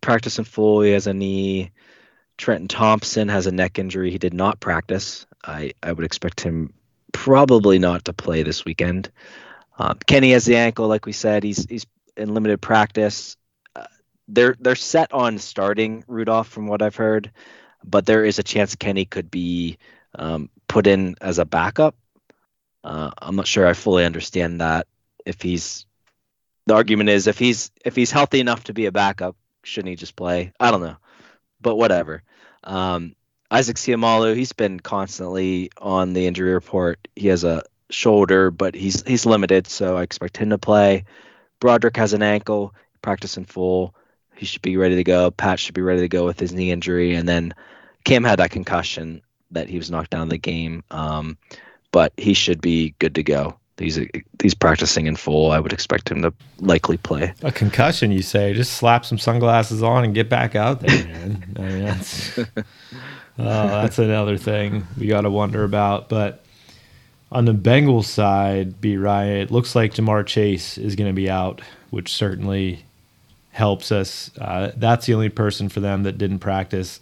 practiced in full. He has a knee. Trenton Thompson has a neck injury. He did not practice. I, I would expect him probably not to play this weekend. Um, Kenny has the ankle, like we said. He's he's in limited practice. They're they're set on starting Rudolph, from what I've heard, but there is a chance Kenny could be um, put in as a backup. Uh, I'm not sure I fully understand that. If he's the argument is if he's if he's healthy enough to be a backup, shouldn't he just play? I don't know, but whatever. Um, Isaac Seumalo, he's been constantly on the injury report. He has a shoulder, but he's he's limited, so I expect him to play. Broderick has an ankle, practice in full. He should be ready to go. Pat should be ready to go with his knee injury, and then Cam had that concussion that he was knocked out of the game, um, but he should be good to go. he's he's practicing in full. I would expect him to likely play. A concussion, you say? Just slap some sunglasses on and get back out there, man. I mean, that's uh, that's another thing we got to wonder about. But on the Bengals side, B-Rye, it looks like Ja'Marr Chase is going to be out, which certainly helps us. Uh, that's the only person for them that didn't practice.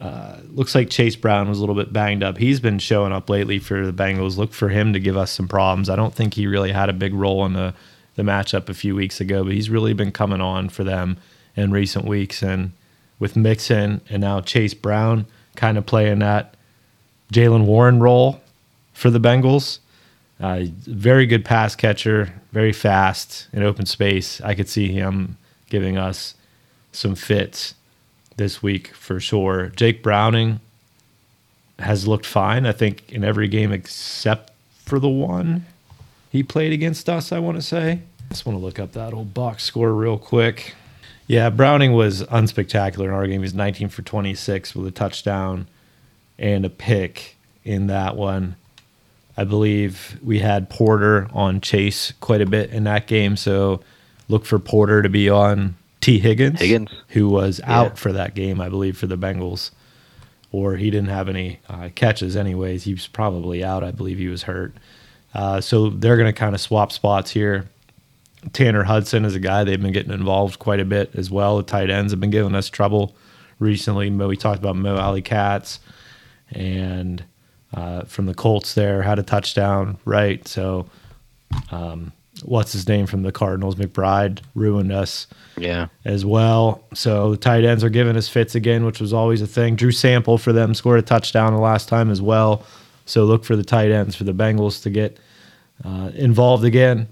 Uh, looks like Chase Brown was a little bit banged up. He's been showing up lately for the Bengals. Look for him to give us some problems. I don't think he really had a big role in the the matchup a few weeks ago, but he's really been coming on for them in recent weeks. And with Mixon and now Chase Brown kind of playing that Jaylen Warren role for the Bengals. Uh, very good pass catcher, very fast in open space. I could see him giving us some fits this week for sure. Jake Browning has looked fine, I think, in every game except for the one he played against us, I want to say. I just want to look up that old box score real quick. Yeah, Browning was unspectacular in our game. He was 19 for 26 with a touchdown and a pick in that one. I believe we had Porter on Chase quite a bit in that game, so look for Porter to be on Tee Higgins, Higgins. who was yeah. out for that game, I believe, for the Bengals, or he didn't have any uh, catches. Anyways, he was probably out. I believe he was hurt. Uh, so they're going to kind of swap spots here. Tanner Hudson is a guy they've been getting involved quite a bit as well. The tight ends have been giving us trouble recently. Mo, we talked about Mo Alie-Cox and uh, from the Colts there had a touchdown, right? So um, what's his name from the Cardinals, McBride, ruined us. Yeah. As well. So the tight ends are giving us fits again, which was always a thing. Drew Sample for them scored a touchdown the last time as well. So look for the tight ends for the Bengals to get uh, involved again.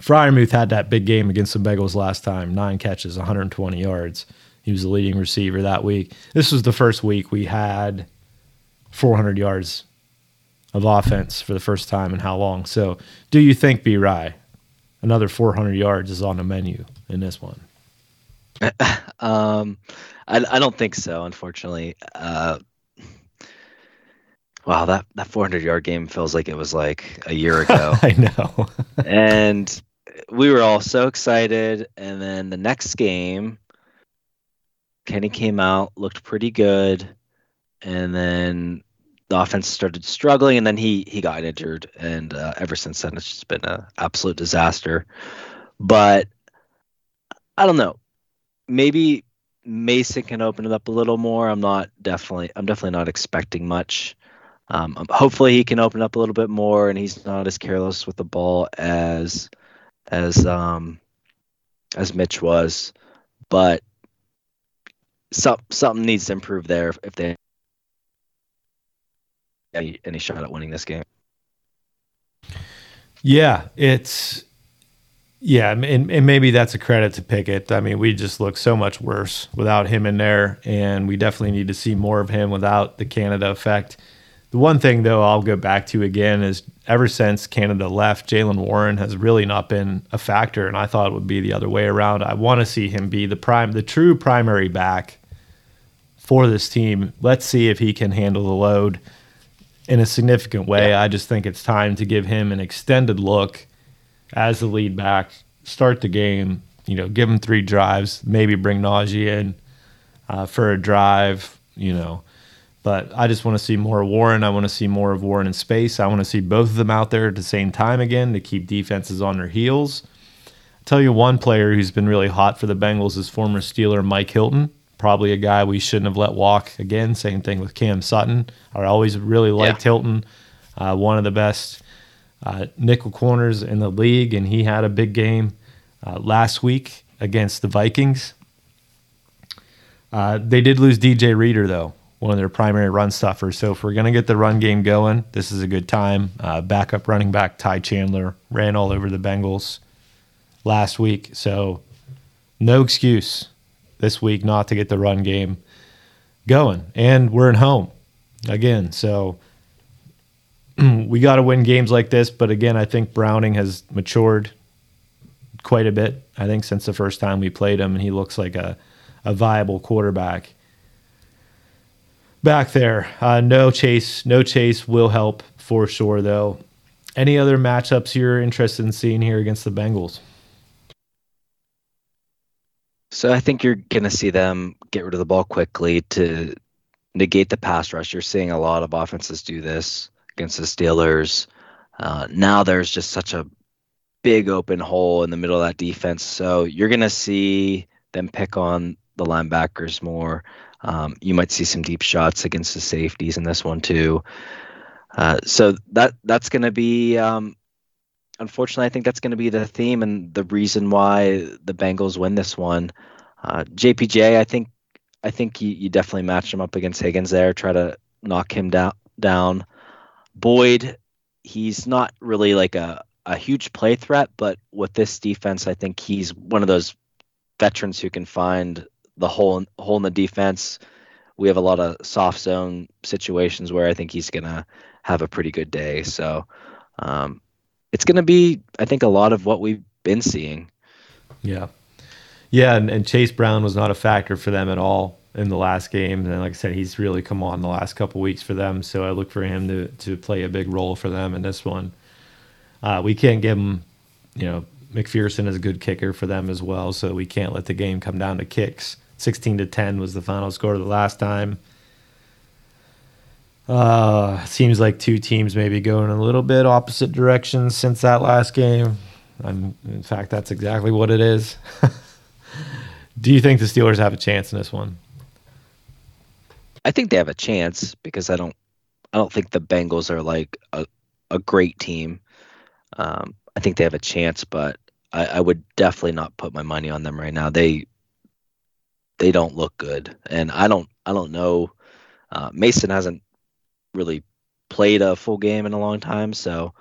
Freiermuth had that big game against the Bengals last time, nine catches, 120 yards. He was the leading receiver that week. This was the first week we had 400 yards of offense for the first time in how long. So, do you think B-Rye, another 400 yards is on the menu in this one? um, I, I don't think so, unfortunately. Uh, wow, that, that 400 yard game feels like it was like a year ago. I know. and we were all so excited. And then the next game, Kenny came out, looked pretty good. And then the offense started struggling, and then he he got injured, and uh, ever since then it's just been an absolute disaster. But I don't know. Maybe Mason can open it up a little more. I'm not definitely I'm definitely not expecting much. Um, um, hopefully he can open up a little bit more, and he's not as careless with the ball as as um as Mitch was. But some something needs to improve there if they any, any shot at winning this game. Yeah, it's yeah, and, and maybe that's a credit to Pickett. I mean, we just look so much worse without him in there, and we definitely need to see more of him without the Canada effect. The one thing, though, I'll go back to again is ever since Canada left, Jaylen Warren has really not been a factor, and I thought it would be the other way around. I want to see him be the prime, the true primary back for this team. Let's see if he can handle the load in a significant way. Yeah. I just think it's time to give him an extended look as the lead back, start the game, you know, give him three drives, maybe bring Najee in uh, for a drive, you know. But I just want to see more Warren. I want to see more of Warren in space. I want to see both of them out there at the same time again to keep defenses on their heels. I'll tell you one player who's been really hot for the Bengals is former Steeler Mike Hilton probably a guy we shouldn't have let walk. Again, same thing with Cam Sutton. I always really liked yeah. Hilton, uh, one of the best uh, nickel corners in the league, and he had a big game uh, last week against the Vikings. Uh, they did lose DJ Reader though, one of their primary run stuffers. So if we're gonna get the run game going, this is a good time. Uh, backup running back Ty Chandler ran all over the Bengals last week, so no excuse this week not to get the run game going. And we're at home again. So we got to win games like this. But again, I think Browning has matured quite a bit, I think, since the first time we played him. And he looks like a, a viable quarterback. Back there, uh, no chase, no chase will help for sure, though. any other matchups you're interested in seeing here against the Bengals? So I think you're going to see them get rid of the ball quickly to negate the pass rush. You're seeing a lot of offenses do this against the Steelers. Uh, now there's just such a big open hole in the middle of that defense. So you're going to see them pick on the linebackers more. Um, you might see some deep shots against the safeties in this one too. Uh, so that that's going to be, um, unfortunately, I think that's going to be the theme and the reason why the Bengals win this one. Uh, JPJ, I think, I think you, you definitely match him up against Higgins there. Try to knock him down. Down. Boyd, he's not really like a a huge play threat, but with this defense, I think he's one of those veterans who can find the hole in, hole in the defense. We have a lot of soft zone situations where I think he's gonna have a pretty good day. So um, it's gonna be, I think, a lot of what we've been seeing. Yeah, yeah, and, and Chase Brown was not a factor for them at all in the last game. And like I said, he's really come on the last couple weeks for them. So I look for him to to play a big role for them in this one. Uh, we can't give him, you know, McPherson is a good kicker for them as well. So we can't let the game come down to kicks. 16 to 10 was the final score the last time. Uh, seems like two teams maybe going a little bit opposite directions since that last game. I'm, in fact, that's exactly what it is. Do you think the Steelers have a chance in this one? I think they have a chance because I don't I don't think the Bengals are like a, a great team. Um, I think they have a chance, but I, I would definitely not put my money on them right now. They they don't look good, and I don't I don't know. Uh, Mason hasn't really played a full game in a long time, so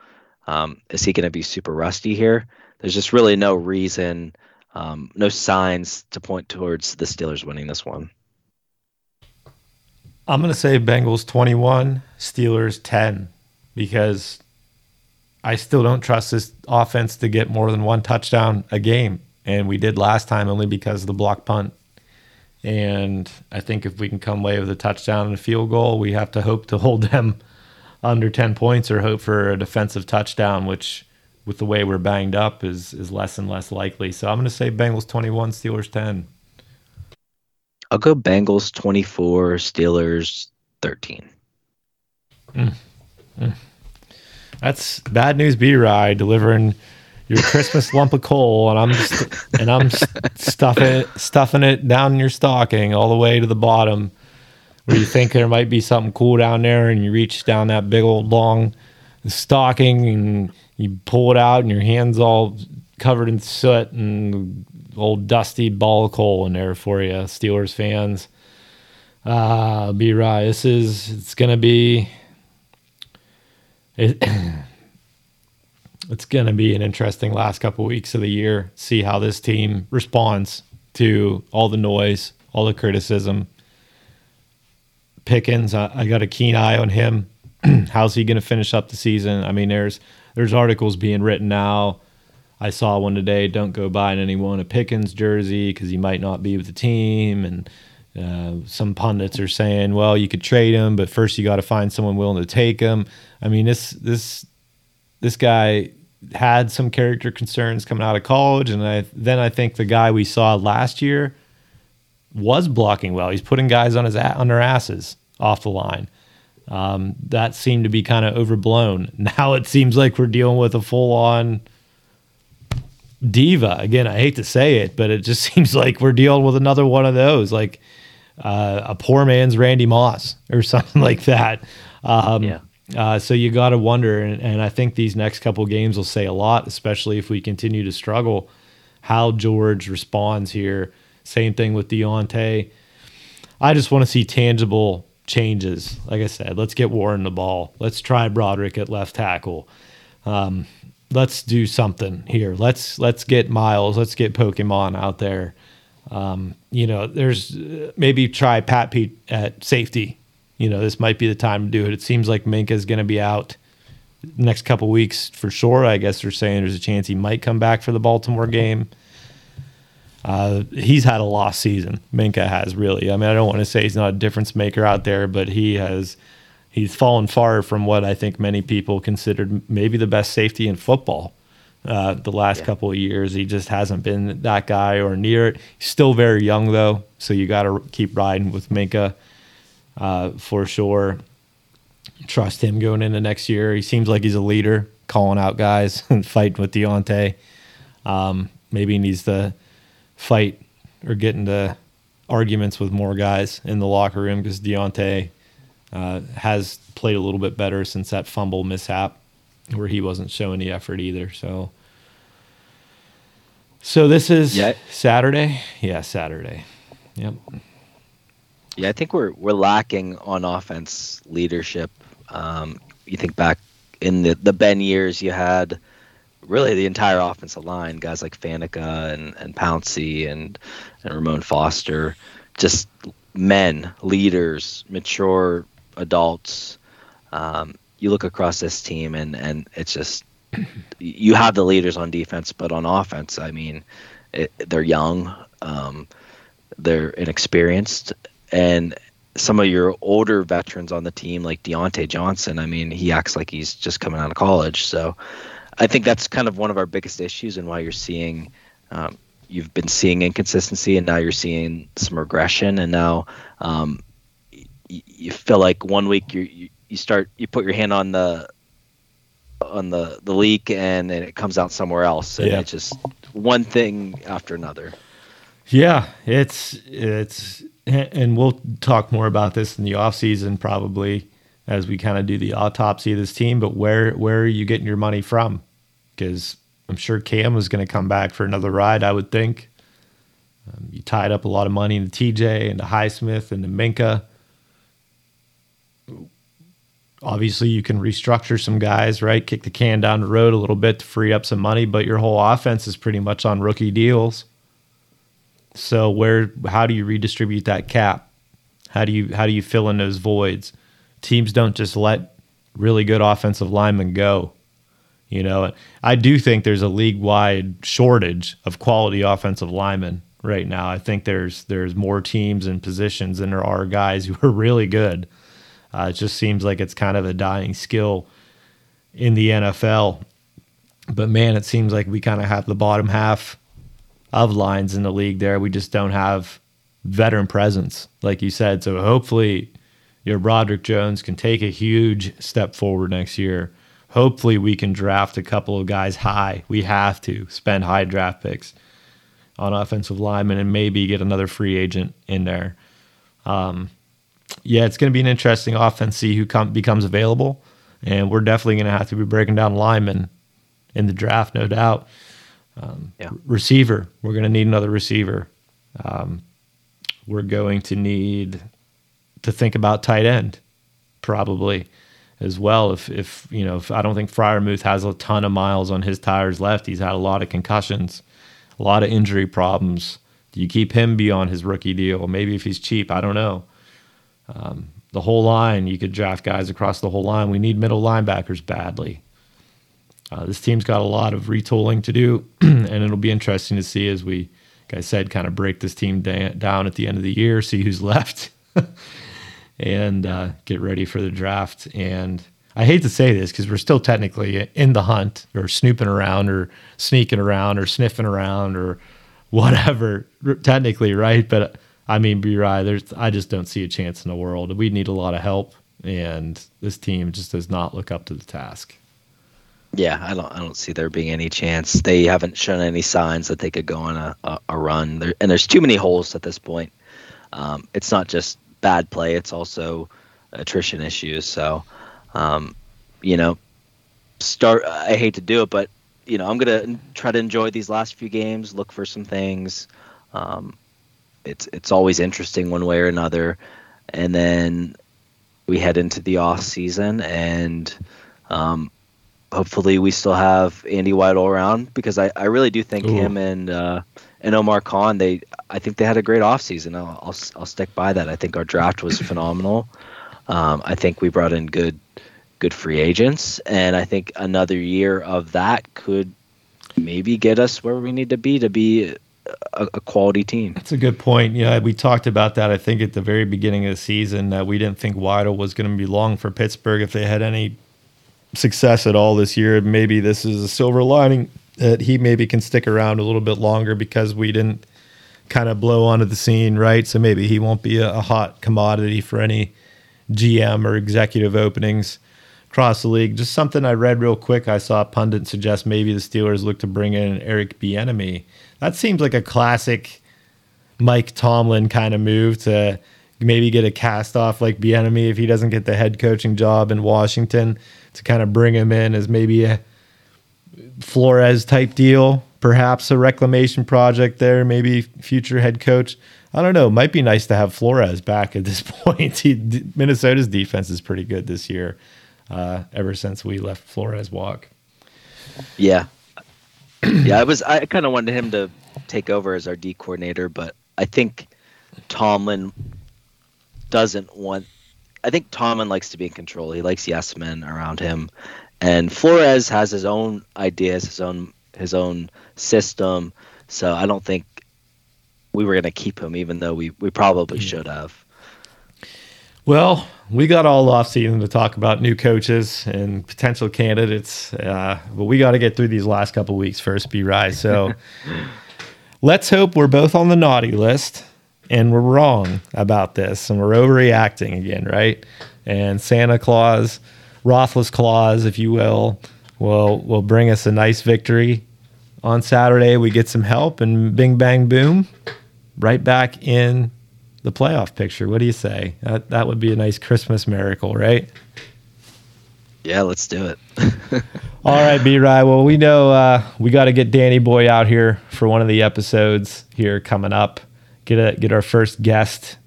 um, is he going to be super rusty here? There's just really no reason, um, no signs to point towards the Steelers winning this one. I'm going to say Bengals 21, Steelers 10, because I still don't trust this offense to get more than one touchdown a game. And we did last time only because of the block punt. And I think if we can come away with a touchdown and a field goal, we have to hope to hold them under 10 points or hope for a defensive touchdown, which with the way we're banged up is is less and less likely. So I'm going to say Bengals 21, Steelers 10. I'll go Bengals 24, Steelers 13. Mm. Mm. That's bad news B-Rye delivering your Christmas lump of coal, and I'm st- and I'm st- stuffing stuffing it down in your stocking all the way to the bottom, where you think there might be something cool down there, and you reach down that big old long stocking and you pull it out, and your hands all covered in soot and old dusty ball of coal in there for you, Steelers fans. Uh, B-Rye. This is it's gonna be. It, it's going to be an interesting last couple weeks of the year. See how this team responds to all the noise, all the criticism. Pickens, I, I got a keen eye on him. How's he going to finish up the season? I mean, there's there's articles being written now. I saw one today. Don't go buying anyone a Pickens jersey because he might not be with the team. And uh, some pundits are saying, well, you could trade him, but first you got to find someone willing to take him. I mean, this this this guy had some character concerns coming out of college, and I then I think the guy we saw last year was blocking well. He's putting guys on his on their asses off the line. Um, that seemed to be kind of overblown. Now it seems like we're dealing with a full on diva. Again, I hate to say it, but it just seems like we're dealing with another one of those, like uh, a poor man's Randy Moss or something like that. Um, yeah. Uh, so you got to wonder, and, and, I think these next couple games will say a lot, especially if we continue to struggle. How George responds here. Same thing with Diontae. I just want to see tangible changes. Like I said, let's get Warren the ball. Let's try Broderick at left tackle. Um, let's do something here. Let's let's get Myles. Let's get Pokemon out there. Um, you know, there's uh, maybe try Pat Pete at safety you know, this might be the time to do it. It seems like Minkah is going to be out next couple weeks for sure. I guess they're saying there's a chance he might come back for the Baltimore game. Uh, he's had a lost season. Minkah has really. I mean, I don't want to say he's not a difference maker out there, but he has he's fallen far from what I think many people considered maybe the best safety in football. Uh, the last yeah. couple of years, he just hasn't been that guy or near it. He's still very young though, so you got to keep riding with Minkah uh, for sure. Trust him going into next year. He seems like he's a leader, calling out guys and fighting with Diontae. Um, maybe he needs to fight or get into arguments with more guys in the locker room because Diontae uh, has played a little bit better since that fumble mishap where he wasn't showing the effort either. So, so this is yeah. Saturday. Yeah, Saturday. Yep. Yeah, I think we're we're lacking on offense leadership. Um, you think back in the the Ben years, you had really the entire offensive line, guys like Faneca and, and Pouncey and, and Ramon Foster, just men, leaders, mature adults. Um, you look across this team and, and it's just you have the leaders on defense, but on offense, I mean, it, they're young, um, they're inexperienced, and some of your older veterans on the team, like Diontae Johnson, I mean, he acts like he's just coming out of college. So I think that's kind of one of our biggest issues and why you're seeing um, you've been seeing inconsistency and now you're seeing some regression and now um, y- you feel like one week you you start you put your hand on the on the the leak and, and it comes out somewhere else and yeah. it's just one thing after another yeah it's it's and we'll talk more about this in the off season probably as we kind of do the autopsy of this team. But where where are you getting your money from? Because I'm sure Cam is going to come back for another ride. I would think. Um, you tied up a lot of money into TJ, into Highsmith, into Minkah. Obviously, you can restructure some guys, right? Kick the can down the road a little bit to free up some money, but your whole offense is pretty much on rookie deals. So where how do you redistribute that cap? How do you how do you fill in those voids? teams don't just let really good offensive linemen go. You know, I do think there's a league wide shortage of quality offensive linemen right now. I think there's there's more teams and positions than there are guys who are really good. Uh, it just seems like it's kind of a dying skill in the NFL. But man, it seems like we kind of have the bottom half of lines in the league there. We just don't have veteran presence, like you said. So hopefully your Broderick Jones can take a huge step forward next year. Hopefully, we can draft a couple of guys high. We have to spend high draft picks on offensive linemen and maybe get another free agent in there. Um, yeah, it's going to be an interesting offense. See who com- becomes available, and we're definitely going to have to be breaking down linemen in the draft, no doubt. Um, yeah. Receiver, we're going to need another receiver. Um, we're going to need to think about tight end, probably as well. If if you know, if I don't think Freiermuth has a ton of miles on his tires left. He's had a lot of concussions, a lot of injury problems. Do you keep him beyond his rookie deal? Maybe if he's cheap, I don't know. Um, the whole line, you could draft guys across the whole line. We need middle linebackers badly. Uh, this team's got a lot of retooling to do, and it'll be interesting to see as we, like I said, kind of break this team da- down at the end of the year, see who's left. and uh, get ready for the draft. And I hate to say this because we're still technically in the hunt or snooping around or sneaking around or sniffing around or whatever, technically, right? But I mean, B-Rye. There's, I just don't see a chance in the world. We need a lot of help, and this team just does not look up to the task. Yeah, I don't. I don't see there being any chance. They haven't shown any signs that they could go on a, a, a run. There, and there's too many holes at this point. Um, it's not just bad play. It's also attrition issues. So, um, you know, start. I hate to do it, but you know, I'm gonna try to enjoy these last few games. Look for some things. Um, it's it's always interesting one way or another, and then we head into the off season and. Hopefully we still have Andy Weidl around because I, I really do think Ooh. him and uh, and Omar Khan, they I think they had a great offseason. I'll, I'll I'll stick by that. I think our draft was phenomenal. Um, I think we brought in good good free agents, and I think another year of that could maybe get us where we need to be to be a, a quality team. That's a good point. Yeah, we talked about that. I think at the very beginning of the season that we didn't think Weidl was going to be long for Pittsburgh if they had any success at all this year. Maybe this is a silver lining that he maybe can stick around a little bit longer because we didn't kind of blow onto the scene, right? So maybe he won't be a, a hot commodity for any GM or executive openings across the league. Just something I read real quick. I saw a pundit suggest maybe the Steelers look to bring in Eric Bieniemy. That seems like a classic Mike Tomlin kind of move to maybe get a cast off like Bieniemy if he doesn't get the head coaching job in Washington to kind of bring him in as maybe a Flores type deal, perhaps a reclamation project there, maybe future head coach. I don't know. Might be nice to have Flores back at this point. He, Minnesota's defense is pretty good this year, uh, ever since we left Flores walk. Yeah, yeah. I was. I kind of wanted him to take over as our D coordinator, but I think Tomlin doesn't want. I think Tomlin likes to be in control. He likes yes men around him, and Flores has his own ideas, his own his own system. So I don't think we were going to keep him, even though we we probably should have. Well, we got all off season to talk about new coaches and potential candidates, uh, but we got to get through these last couple weeks first, B-Rye. So let's hope we're both on the naughty list and we're wrong about this and we're overreacting again, right? And Santa Claus, Rothless Claus, if you will, will will bring us a nice victory on Saturday. We get some help and bing bang boom, right back in the playoff picture. What do you say? That that would be a nice Christmas miracle, right? Yeah, let's do it. All right, B Rye. Well, we know uh, we got to get Danny Boy out here for one of the episodes here coming up. Get a get our first guest,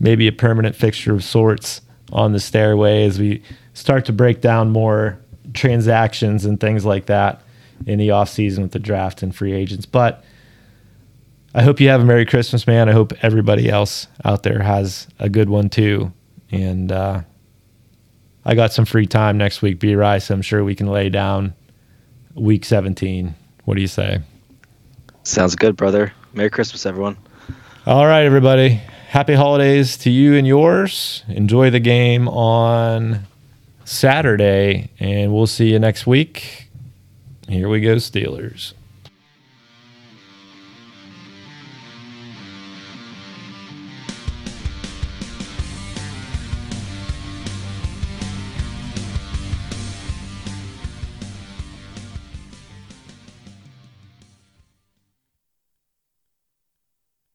maybe a permanent fixture of sorts on the stairway as we start to break down more transactions and things like that in the off season with the draft and free agents. But I hope you have a Merry Christmas, man. I hope everybody else out there has a good one too. And uh, I got some free time next week, B-Rye. I'm sure we can lay down week 17. What do you say? Sounds good, brother. Merry Christmas, everyone. All right, everybody. Happy holidays to you and yours. Enjoy the game on Saturday, and we'll see you next week. Here we go, Steelers.